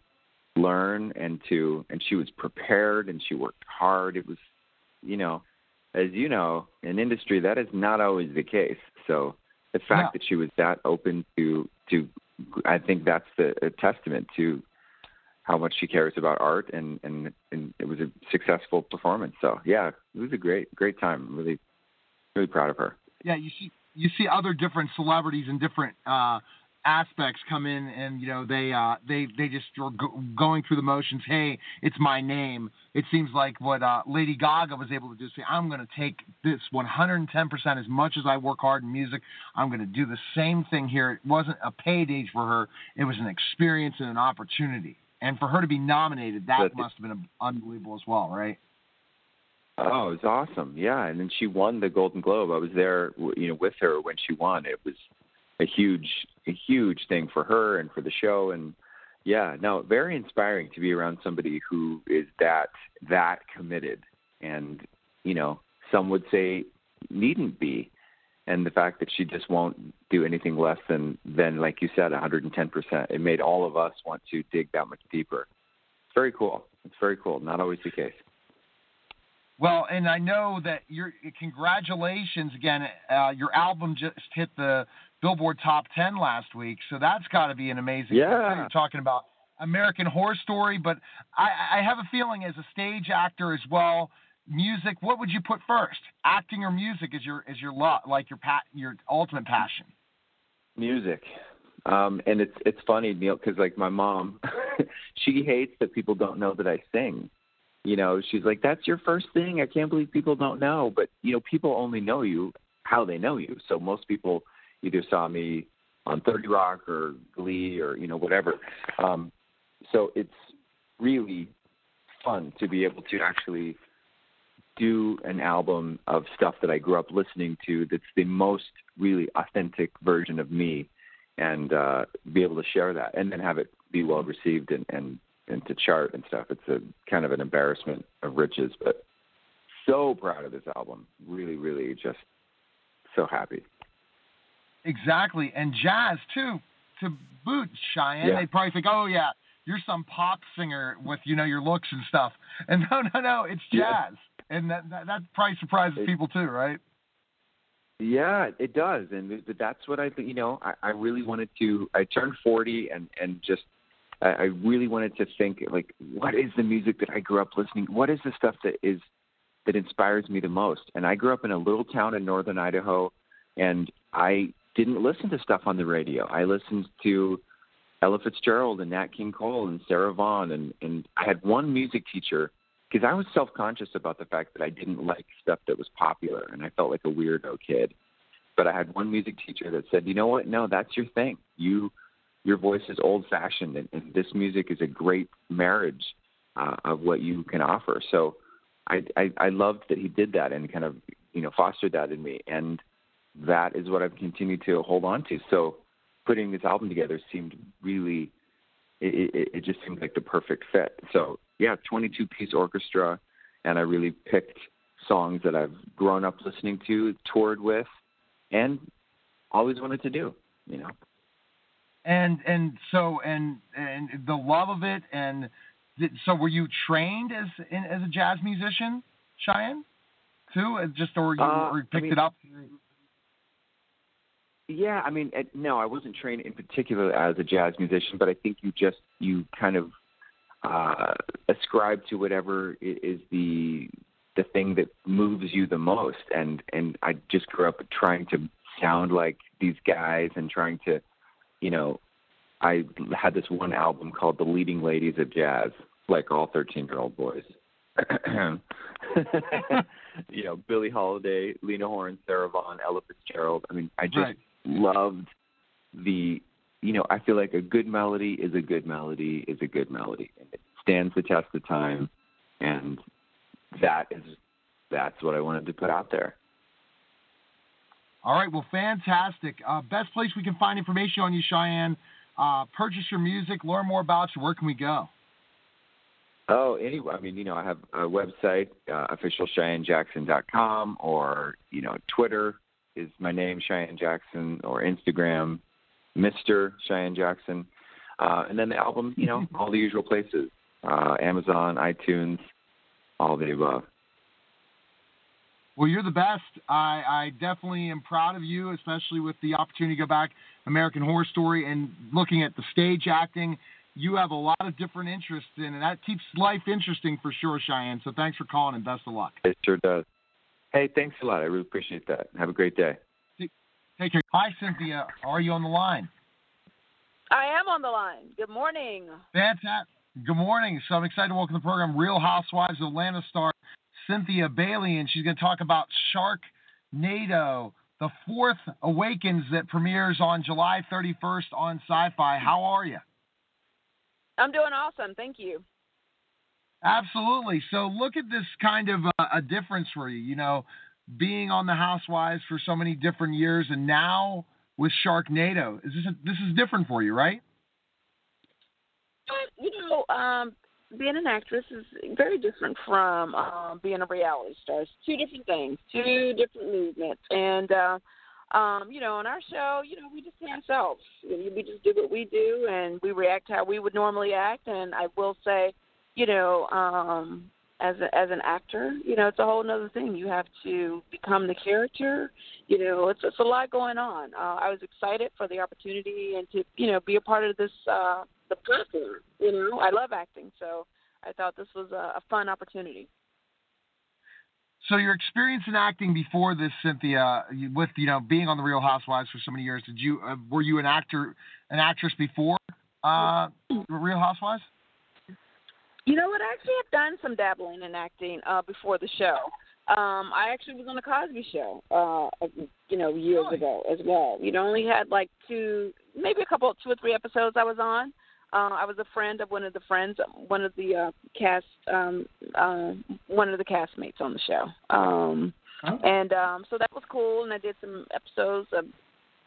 learn and to, and she was prepared and she worked hard. It was, you know, as you know, in industry that is not always the case. So the fact Yeah. that she was that open to to I think that's the a testament to how much she cares about art and and and it was a successful performance. So yeah, it was a great great time. I'm really really proud of her. yeah, you see you see other different celebrities and different uh, aspects come in, and you know they uh, they they just are go- going through the motions. Hey, it's my name. It seems like what uh, Lady Gaga was able to do. Say, I'm going to take this 110 percent as much as I work hard in music. I'm going to do the same thing here. It wasn't a payday for her. It was an experience and an opportunity. And for her to be nominated, that That's- must have been unbelievable as well, right? Oh, it was awesome. Yeah, and then she won the Golden Globe. I was there, you know, with her when she won. It was a huge, a huge thing for her and for the show. And yeah, no, very inspiring to be around somebody who is that that committed. And you know, some would say needn't be. And the fact that she just won't do anything less than than like you said, 110 percent. It made all of us want to dig that much deeper. It's very cool. It's very cool. Not always the case. Well, and I know that you're congratulations again. Uh, your album just hit the Billboard Top 10 last week, so that's got to be an amazing. Yeah. You're talking about American Horror Story, but I, I have a feeling as a stage actor as well, music. What would you put first, acting or music? Is your is your love like your pat your ultimate passion? music um and it's it's funny neil because like my mom *laughs* she hates that people don't know that i sing you know she's like that's your first thing i can't believe people don't know but you know people only know you how they know you so most people either saw me on 30 rock or glee or you know whatever. Um so it's really fun to be able to actually do an album of stuff that I grew up listening to that's the most really authentic version of me and uh be able to share that and then have it be well received and and and to chart and stuff. It's a kind of an embarrassment of riches but so proud of this album. Really really just so happy Exactly, and jazz too. To boot, Cheyenne. Yeah. They probably think, "Oh yeah, you're some pop singer with you know your looks and stuff." And *laughs* no, no, no, it's Yeah. jazz, and that that, that probably surprises It- people too, right? Yeah, it does, and th- th- that's what I, you know, I, I really wanted to. I turned forty, and and just, I, I really wanted to think like, what is the music that I grew up listening? What is the stuff that is that inspires me the most? And I grew up in a little town in northern Idaho, and I didn't listen to stuff on the radio. I listened to Ella Fitzgerald and Nat King Cole and Sarah Vaughan, and and I had one music teacher because I was self conscious about the fact that I didn't like stuff that was popular, and I felt like a weirdo kid. But I had one music teacher that said, "You know what? No, that's your thing. You, your voice is old fashioned, and, and this music is a great marriage uh, of what you can offer." So, I, I I loved that he did that and kind of you know fostered that in me, and that is what I've continued to hold on to. So, putting this album together seemed really it, it, it just seemed like the perfect fit. So yeah, 22 piece orchestra, and I really picked songs that I've grown up listening to, toured with, and always wanted to do. You know. And and so and and the love of it, and did, so were you trained as in, as a jazz musician, Cheyenne? Too, just or you, Uh, or you I picked mean- it up? Yeah, I mean, no, I wasn't trained in particular as a jazz musician, but I think you just you kind of uh, ascribe to whatever is the the thing that moves you the most, and and I just grew up trying to sound like these guys and trying to, you know, I had this one album called The Leading Ladies of Jazz, like all thirteen year old boys. *laughs* *laughs* you know, Billie Holiday, Lena Horne, Sarah Vaughan, Ella Fitzgerald. I mean, I just Right. Loved the you know i feel like a good melody is a good melody is a good melody and it stands the test of time and that is that's what i wanted to put out there All right, well, fantastic. Uh, best place we can find information on you, Cheyenne. Uh, purchase your music, learn more about you. Where can we go? oh anyway i mean you know i have a website uh, officialcheyennejackson.com or you know twitter is my name cheyenne jackson or instagram mr cheyenne jackson uh, and then the album you know *laughs* all the usual places uh, amazon itunes all the above Well, you're the best. I, I definitely am proud of you, especially with the opportunity to go back American Horror Story and looking at the stage acting. You have a lot of different interests in, and that keeps life interesting for sure, Cheyenne. So thanks for calling and best of luck. It sure does. Hey, thanks a lot. I really appreciate that. Have a great day. Take care. Hi, Cynthia. Are you on the line? I am on the line. Good morning. Fantastic. Good morning. So I'm excited to welcome to the program Real Housewives of Atlanta star Cynthia Bailey, and she's going to talk about Sharknado, the fourth Awakens that premieres on July 31st on Sci-Fi. How are you? I'm doing awesome. Thank you. Absolutely. So look at this kind of uh, a difference for you. You know, being on the Housewives for so many different years, and now with Sharknado, is this this is different for you, right? You know, um, being an actress is very different from um, being a reality star. It's two different things, two different movements. And, uh, um, you know, on our show, you know, we just be ourselves. We just do what we do and we react how we would normally act. And I will say, you know, um, as a, as an actor, you know, it's a whole other thing. You have to become the character. You know, it's it's a lot going on. Uh, I was excited for the opportunity and to you know be a part of this uh, the platform. You know, I love acting, so I thought this was a, a fun opportunity. So your experience in acting before this, Cynthia, with you know being on the Real Housewives for so many years, did you uh, were you an actor, an actress before uh, Real Housewives? You know what? I actually have done some dabbling in acting uh, before the show. Um, I actually was on the Cosby Show, uh, you know, years Really? ago as well. You know, only had like two, maybe a couple, two or three episodes I was on. Uh, I was a friend of one of the friends, one of the uh, cast, um, uh, one of the castmates on the show. Um, Oh. And um, so that was cool. And I did some episodes of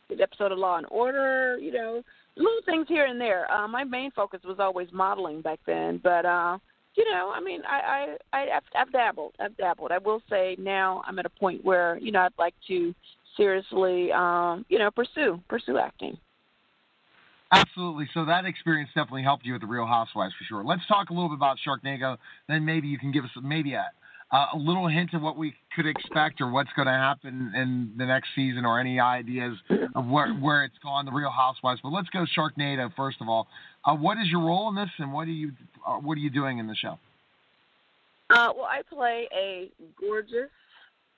did episode of Law and Order. You know, little things here and there. Uh, my main focus was always modeling back then, but uh, you know, I mean, I, I, I I've, I've dabbled. I've dabbled. I will say now I'm at a point where you know I'd like to seriously, um, you know, pursue pursue acting. Absolutely. So that experience definitely helped you with the Real Housewives for sure. Let's talk a little bit about Sharknado. Then maybe you can give us maybe a, a little hint of what we could expect or what's going to happen in the next season or any ideas of where where it's gone, the Real Housewives. But let's go Sharknado first of all. Uh, what is your role in this, and what are you uh, what are you doing in the show? Uh, well, I play a gorgeous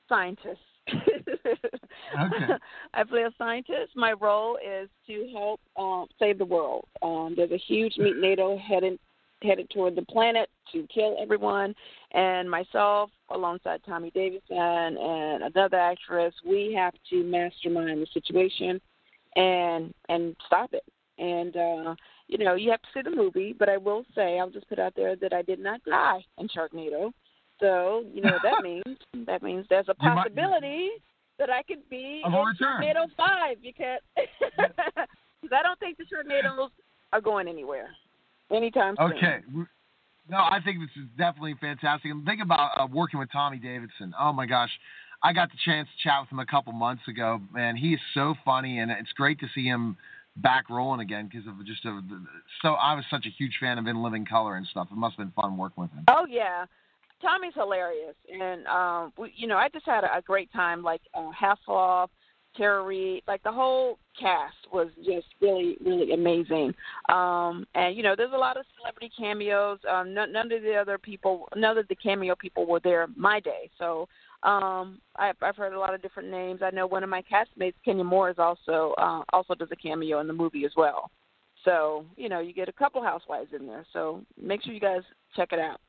scientist. Okay. *laughs* I play a scientist. My role is to help um, save the world. Um, there's a huge meat NATO headed headed toward the planet to kill everyone, and myself, alongside Tommy Davidson and another actress, we have to mastermind the situation and and stop it. And uh, you know, you have to see the movie, but I will say, I'll just put out there that I did not die in Sharknado. So you know what that *laughs* means. That means there's a possibility that I could be in return. Sharknado Five because *laughs* because I don't think the Sharknados are going anywhere anytime soon. Okay. No, I think this is definitely fantastic. And think about uh, working with Tommy Davidson. Oh my gosh, I got the chance to chat with him a couple months ago, Man, He is so funny, and it's great to see him back rolling again because of just a, so I was such a huge fan of In Living Color and stuff. It must have been fun working with him. Oh yeah, Tommy's hilarious, and um, we, you know, I just had a, a great time. Like uh, Hasselhoff, Tara Reid, like the whole cast was just really, really amazing. Um, and you know, there's a lot of celebrity cameos. Um, none, none of the other people, none of the cameo people were there my day. So um, I've, I've heard a lot of different names. I know one of my castmates, Kenya Moore, is also uh, also does a cameo in the movie as well. So you know, you get a couple housewives in there. So make sure you guys check it out.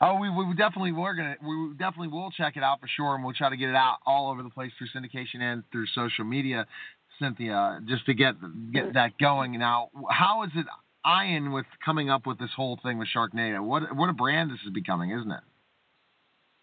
Oh, we, we definitely we're gonna we definitely will check it out for sure, and we'll try to get it out all over the place through syndication and through social media, Cynthia, just to get get that going. Now, how is it Ian with coming up with this whole thing with Sharknado? What what a brand this is becoming, isn't it?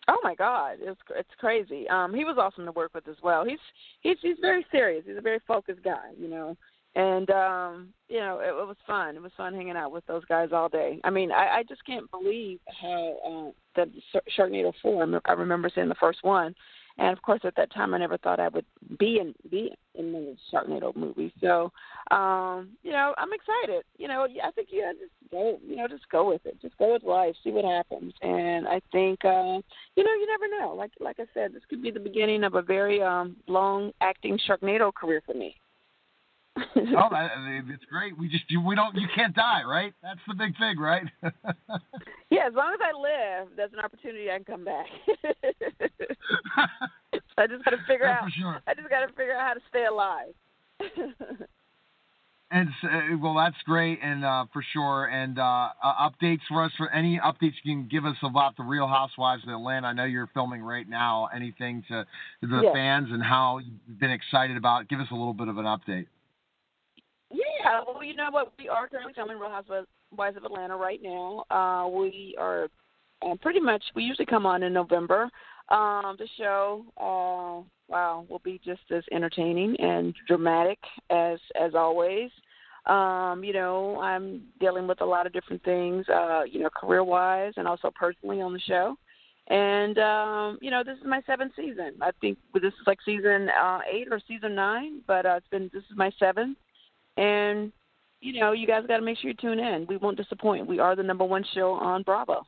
Oh my God, it's it's crazy. Um, he was awesome to work with as well. He's he's he's very serious. He's a very focused guy, you know. And um, you know, it, it was fun. It was fun hanging out with those guys all day. I mean, I, I just can't believe how uh, the Sharknado Four. I remember- seeing the first one, and of course, at that time, I never thought I would be in be in the Sharknado movie. So, um, you know, I'm excited. You know, I think you gotta just go. You know, just go with it. Just go with life. See what happens. And I think, uh, you know, you never know. Like like I said, this could be the beginning of a very um, long acting Sharknado career for me. *laughs* oh, that, it's great. We just you, we don't you can't die, right? That's the big thing, right? *laughs* Yeah, as long as I live, there's an opportunity I can come back. *laughs* I just got to figure That's out. for sure. I just got to figure out how to stay alive. And uh, well, that's great, and uh, for sure. And uh, uh, updates for us for any updates you can give us about the Real Housewives of Atlanta. I know you're filming right now. Anything to the Yes. fans and how you've been excited about? Give us a little bit of an update. Yeah, well, you know what? We are currently filming Real Housewives of Atlanta right now. Uh, we are uh, pretty much. We usually come on in November. Um, the show, uh, wow, will be just as entertaining and dramatic as as always. Um, you know, I'm dealing with a lot of different things, uh, you know, career wise and also personally on the show. And um, you know, this is my seventh season. I think this is like season uh, eight or season nine, but uh, it's been this is my seventh. And you know, you guys got to make sure you tune in. We won't disappoint. We are the number one show on Bravo.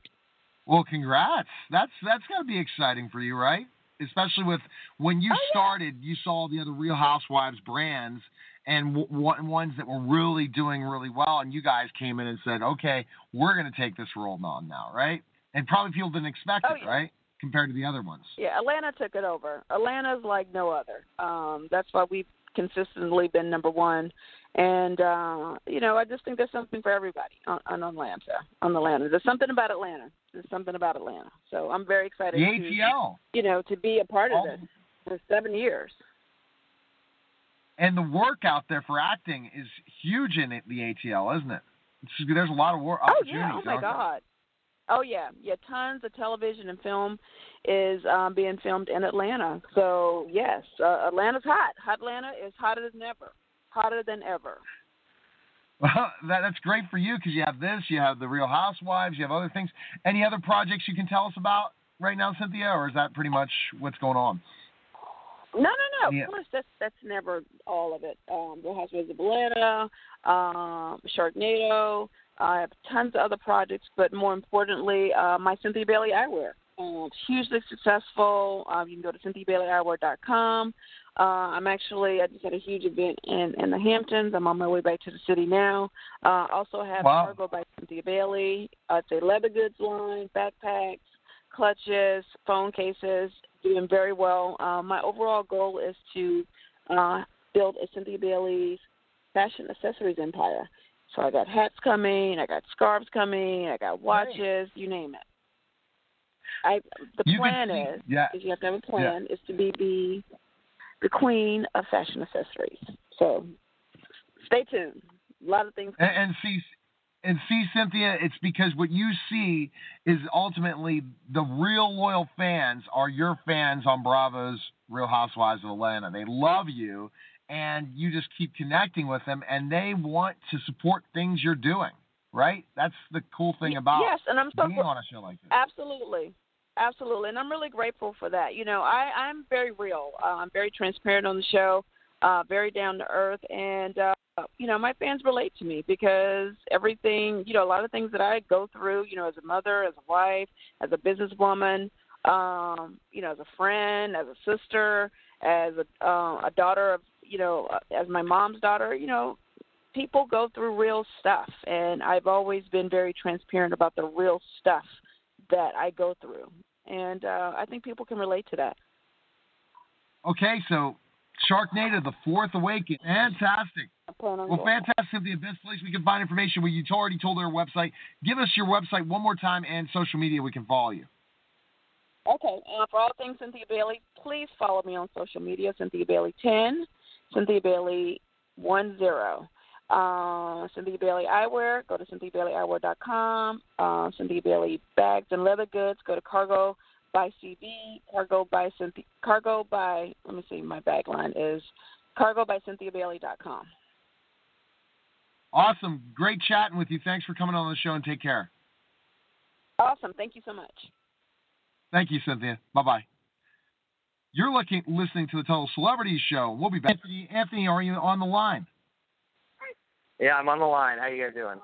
Well, congrats. That's that's got to be exciting for you, right? Especially with when you started, you saw the other Real Housewives brands and w- w- ones that were really doing really well, and you guys came in and said, "Okay, we're going to take this role on now," right? And probably people didn't expect Oh, it, yeah. right? Compared to the other ones. Yeah, Atlanta took it over. Atlanta's like no other. Um, that's why we've consistently been number one. And uh, you know, I just think there's something for everybody on, on Atlanta. On Atlanta, there's something about Atlanta. There's something about Atlanta. So I'm very excited. The to, ATL. You know, to be a part of All- this for seven years. and the work out there for acting is huge in it, the ATL, isn't it? It's, there's a lot of work Oh opportunities. yeah! Oh my out there. God! Oh yeah, yeah. Tons of television and film is um, being filmed in Atlanta. So yes, uh, Atlanta's hot. Hot Atlanta is hotter than ever. Hotter than ever. Well, that, that's great for you because you have this, you have the Real Housewives, you have other things. Any other projects you can tell us about right now, Cynthia, or is that pretty much what's going on? No, no, no. Yeah. Of course, that's that's never all of it. Um, Real Housewives of Atlanta, um, Sharknado. I have tons of other projects, but more importantly, uh, my Cynthia Bailey Eyewear. Um, hugely successful. Um, you can go to cynthiabaileyeyewear.com. Uh, I'm actually I just had a huge event in in the Hamptons. I'm on my way back to the city now. Uh, also have Wow. Cargo by Cynthia Bailey. Uh, it's a leather goods line, backpacks, clutches, phone cases, doing very well. Uh, my overall goal is to uh, build a Cynthia Bailey's fashion accessories empire. So I got hats coming, I got scarves coming, I got watches, you name it. I the You plan is yeah. is you have to have a plan is to be the the queen of fashion accessories. So stay tuned. A lot of things. And, and see, and see, Cynthia, it's because what you see is ultimately the real loyal fans are your fans on Bravo's Real Housewives of Atlanta. They love you, and you just keep connecting with them, and they want to support things you're doing. Right? That's the cool thing about yes, and I'm so being on a show like this. Absolutely. Absolutely. And I'm really grateful for that. You know, I, I'm very real. Uh, I'm very transparent on the show, uh, very down to earth. And, uh, you know, my fans relate to me because everything, you know, a lot of things that I go through, you know, as a mother, as a wife, as a businesswoman, um, you know, as a friend, as a sister, as a, uh, a daughter of, you know, uh, as my mom's daughter, you know, people go through real stuff. And I've always been very transparent about the real stuff that I go through. And uh, I think people can relate to that. Okay, so Sharknado, the Fourth Awakening, fantastic. I plan on Well, going. fantastic, The Best place we can find information. Well, you already told our website. Give us your website one more time and social media we can follow you. Okay, uh, for all things Cynthia Bailey, please follow me on social media, Cynthia Bailey 10, Cynthia Bailey 10. Uh, Cynthia Bailey Eyewear, go to cynthiabailey.eyewear.com. Uh, Cynthia Bailey Bags and Leather Goods, go to Cargo by CV, Cargo by Cynthia, Cargo by, let me see, my bag line is cargo by cynthiabailey.com. Awesome. Great chatting with you. Thanks for coming on the show and take care. Awesome. Thank you so much. Thank you, Cynthia. Bye bye. You're looking, listening to the Total Celebrities Show. We'll be back. Anthony, Anthony, are you on the line? Yeah, I'm on the line. How you guys doing?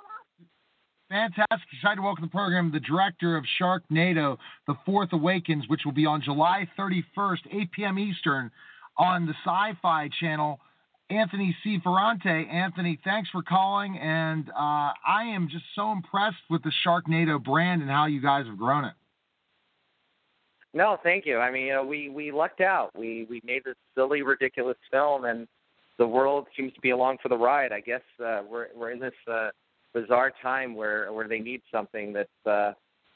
Fantastic. Excited to welcome to the program the director of Sharknado, The Fourth Awakens, which will be on July 31st, 8 p.m. Eastern, on the Sci Fi channel. Anthony C. Ferrante. Anthony, thanks for calling. And uh, I am just so impressed with the Sharknado brand and how you guys have grown it. No, thank you. I mean, you know, we we lucked out. We we made this silly, ridiculous film, and the world seems to be along for the ride. I guess uh, we're we're in this uh, bizarre time where where they need something that uh,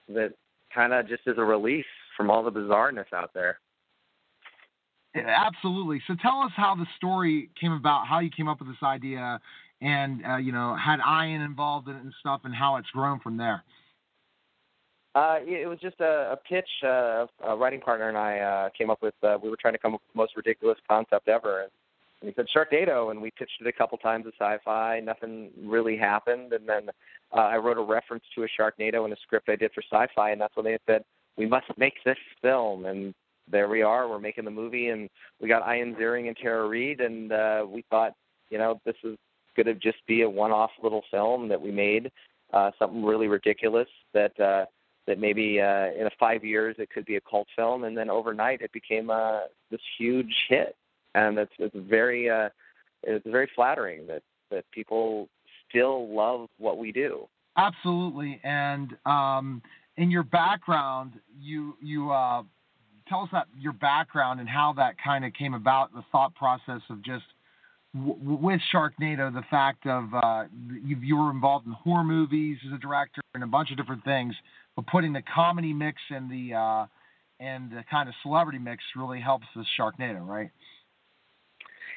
that kind of just is a release from all the bizarreness out there. Absolutely. So tell us how the story came about, how you came up with this idea, and uh, you know had Ian involved in it and stuff, and how it's grown from there. Uh, it it was just a, a pitch. Uh, a writing partner and I uh, came up with. Uh, we were trying to come up with the most ridiculous concept ever, and he said Sharknado, and we pitched it a couple times at Sci-Fi. Nothing really happened, and then uh, I wrote a reference to a Sharknado in a script I did for Sci-Fi, and that's when they said we must make this film, and there we are. We're making the movie, and we got Ian Ziering and Tara Reid, and uh, we thought, you know, this is going to just be a one-off little film that we made, uh, something really ridiculous that. Uh, that maybe uh, in five years it could be a cult film, and then overnight it became uh, this huge hit, and it's it's very uh, it's very flattering that that people still love what we do. Absolutely. And um, in your background, you you uh, tell us that your background and how that kind of came about, the thought process of just with Sharknado, the fact of uh, you, you were involved in horror movies as a director and a bunch of different things, but putting the comedy mix and the uh, and the kind of celebrity mix really helps with Sharknado, right?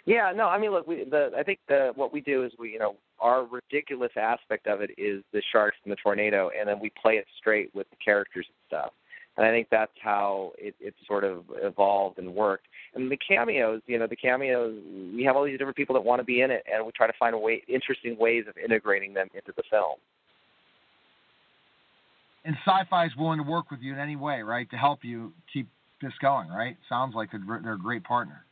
Yeah, no, I mean, look, we, the I think the what we do is we, you know, our ridiculous aspect of it is the sharks and the tornado, and then we play it straight with the characters and stuff. And I think that's how it, it sort of evolved and worked. And the cameos, you know, the cameos, we have all these different people that want to be in it, and we try to find a way, interesting ways of integrating them into the film. And Sci-Fi is willing to work with you in any way, right, to help you keep this going, right? Sounds like they're, they're a great partner.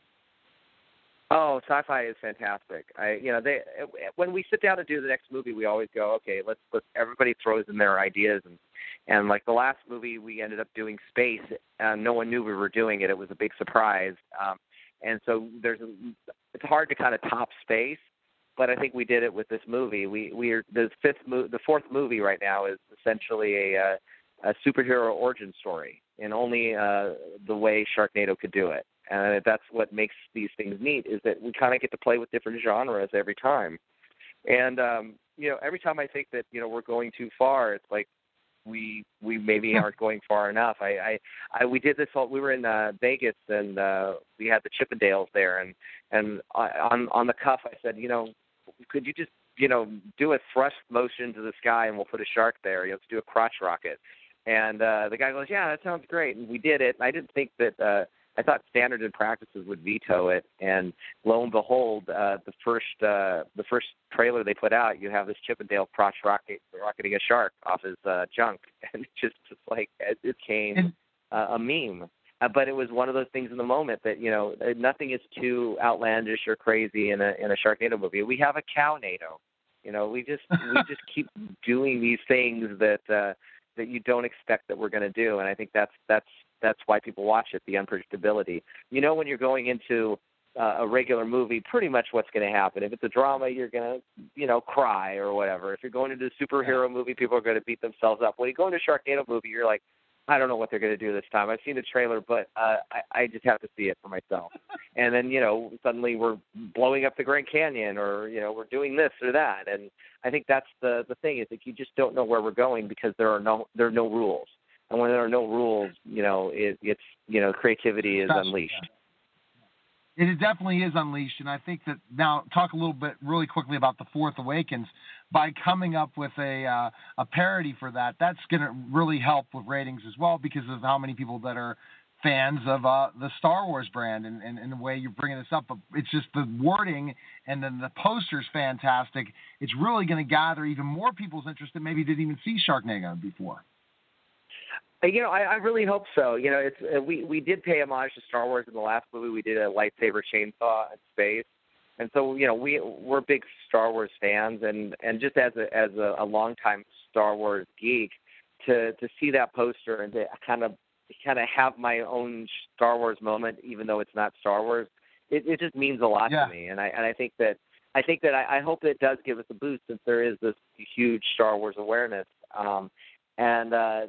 Oh, sci-fi is fantastic. I, you know, they when we sit down to do the next movie, we always go, okay, let's let's everybody throws in their ideas and and like the last movie, we ended up doing space, and no one knew we were doing it. It was a big surprise, um, and so there's it's hard to kind of top space, but I think we did it with this movie. We we are the fifth mo- the fourth movie right now is essentially a a superhero origin story, and only uh, the way Sharknado could do it and that's what makes these things neat is that we kind of get to play with different genres every time. And um you know every time i think that you know we're going too far it's like we we maybe *laughs* aren't going far enough. I i, I we did this whole we were in uh vegas and uh we had the chippendales there and and I, on on the cuff i said you know could you just you know do a thrust motion to the sky and we'll put a shark there. You know let's do a crotch rocket. And uh the guy goes yeah that sounds great. And we did it. And i didn't think that uh I thought standards and practices would veto it, and lo and behold, uh, the first uh, the first trailer they put out, you have this Chippendale crotch rocket rocketing a shark off his uh, junk, *laughs* and it just just like it became uh, a meme. Uh, but it was one of those things in the moment that you know uh, nothing is too outlandish or crazy in a in a Sharknado movie. We have a cownado. You know, we just we *laughs* just keep doing these things that uh, that you don't expect that we're going to do, and I think that's that's that's why people watch it. The unpredictability. You know, when you're going into uh, a regular movie, pretty much what's going to happen. If it's a drama, you're going to, you know, cry or whatever. If you're going into a superhero movie, people are going to beat themselves up. When you go into a Sharknado movie, you're like, I don't know what they're going to do this time. I've seen the trailer, but uh, I, I just have to see it for myself. *laughs* and then, you know, suddenly we're blowing up the Grand Canyon, or you know, we're doing this or that. And I think that's the the thing is that you just don't know where we're going because there are no there are no rules and when there are no rules, you know, it, it's you know, creativity is unleashed. It definitely is unleashed, and I think that now talk a little bit really quickly about the Fourth Awakens. By coming up with a uh, a parody for that, that's going to really help with ratings as well because of how many people that are fans of uh, the Star Wars brand and, and, and, the way you're bringing this up. But it's just the wording and then the poster's fantastic. It's really going to gather even more people's interest that maybe didn't even see Sharknado before. Uh, you know, I, I really hope so. You know, it's uh, we we did pay homage to Star Wars in the last movie. We did a lightsaber chainsaw in space, and so you know we we're big Star Wars fans, and and just as a as a, a longtime Star Wars geek, to to see that poster and to kind of kind of have my own Star Wars moment, even though it's not Star Wars, it, it just means a lot yeah. to me, and I and I think that I think that I, I hope it does give us a boost since there is this huge Star Wars awareness. Um, and uh,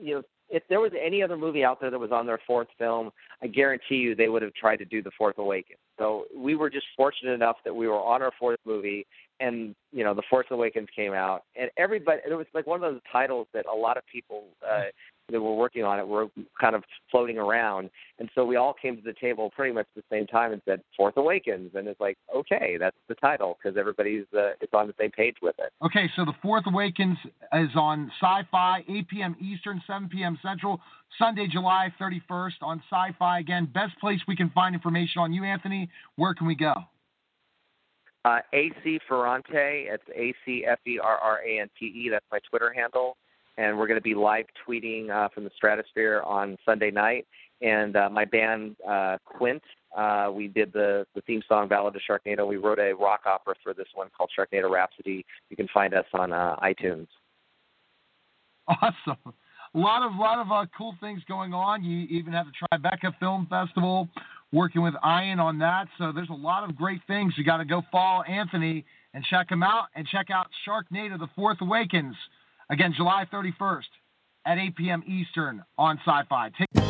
you know, if there was any other movie out there that was on their fourth film, I guarantee you they would have tried to do the Fourth Awakens. So we were just fortunate enough that we were on our fourth movie, and you know, the Force Awakens came out, and everybody. It was like one of those titles that a lot of people uh, that were working on it were kind of floating around, and so we all came to the table pretty much at the same time and said Force Awakens, and it's like okay, that's the title because everybody's uh, it's on the same page with it. Okay, so the Fourth Awakens is on Sci-Fi, 8 p.m. Eastern, 7 p.m. Central, Sunday, July 31st on Sci-Fi. Again, best place we can find information on you, Anthony. Where can we go? Uh, AC Ferrante. It's A C F E R R A N T E. That's my Twitter handle and we're going to be live tweeting uh, from the Stratosphere on Sunday night. And uh, my band uh, Quint, uh, we did the the theme song "Ballad of Sharknado." We wrote a rock opera for this one called Sharknado Rhapsody. You can find us on uh, iTunes. Awesome. A lot of lot of uh, cool things going on. You even have the Tribeca Film Festival, working with Ian on that. So there's a lot of great things. You got to go follow Anthony and check him out, and check out Sharknado: The Fourth Awakens. Again, July 31st at 8 p.m. Eastern on Sci Fi.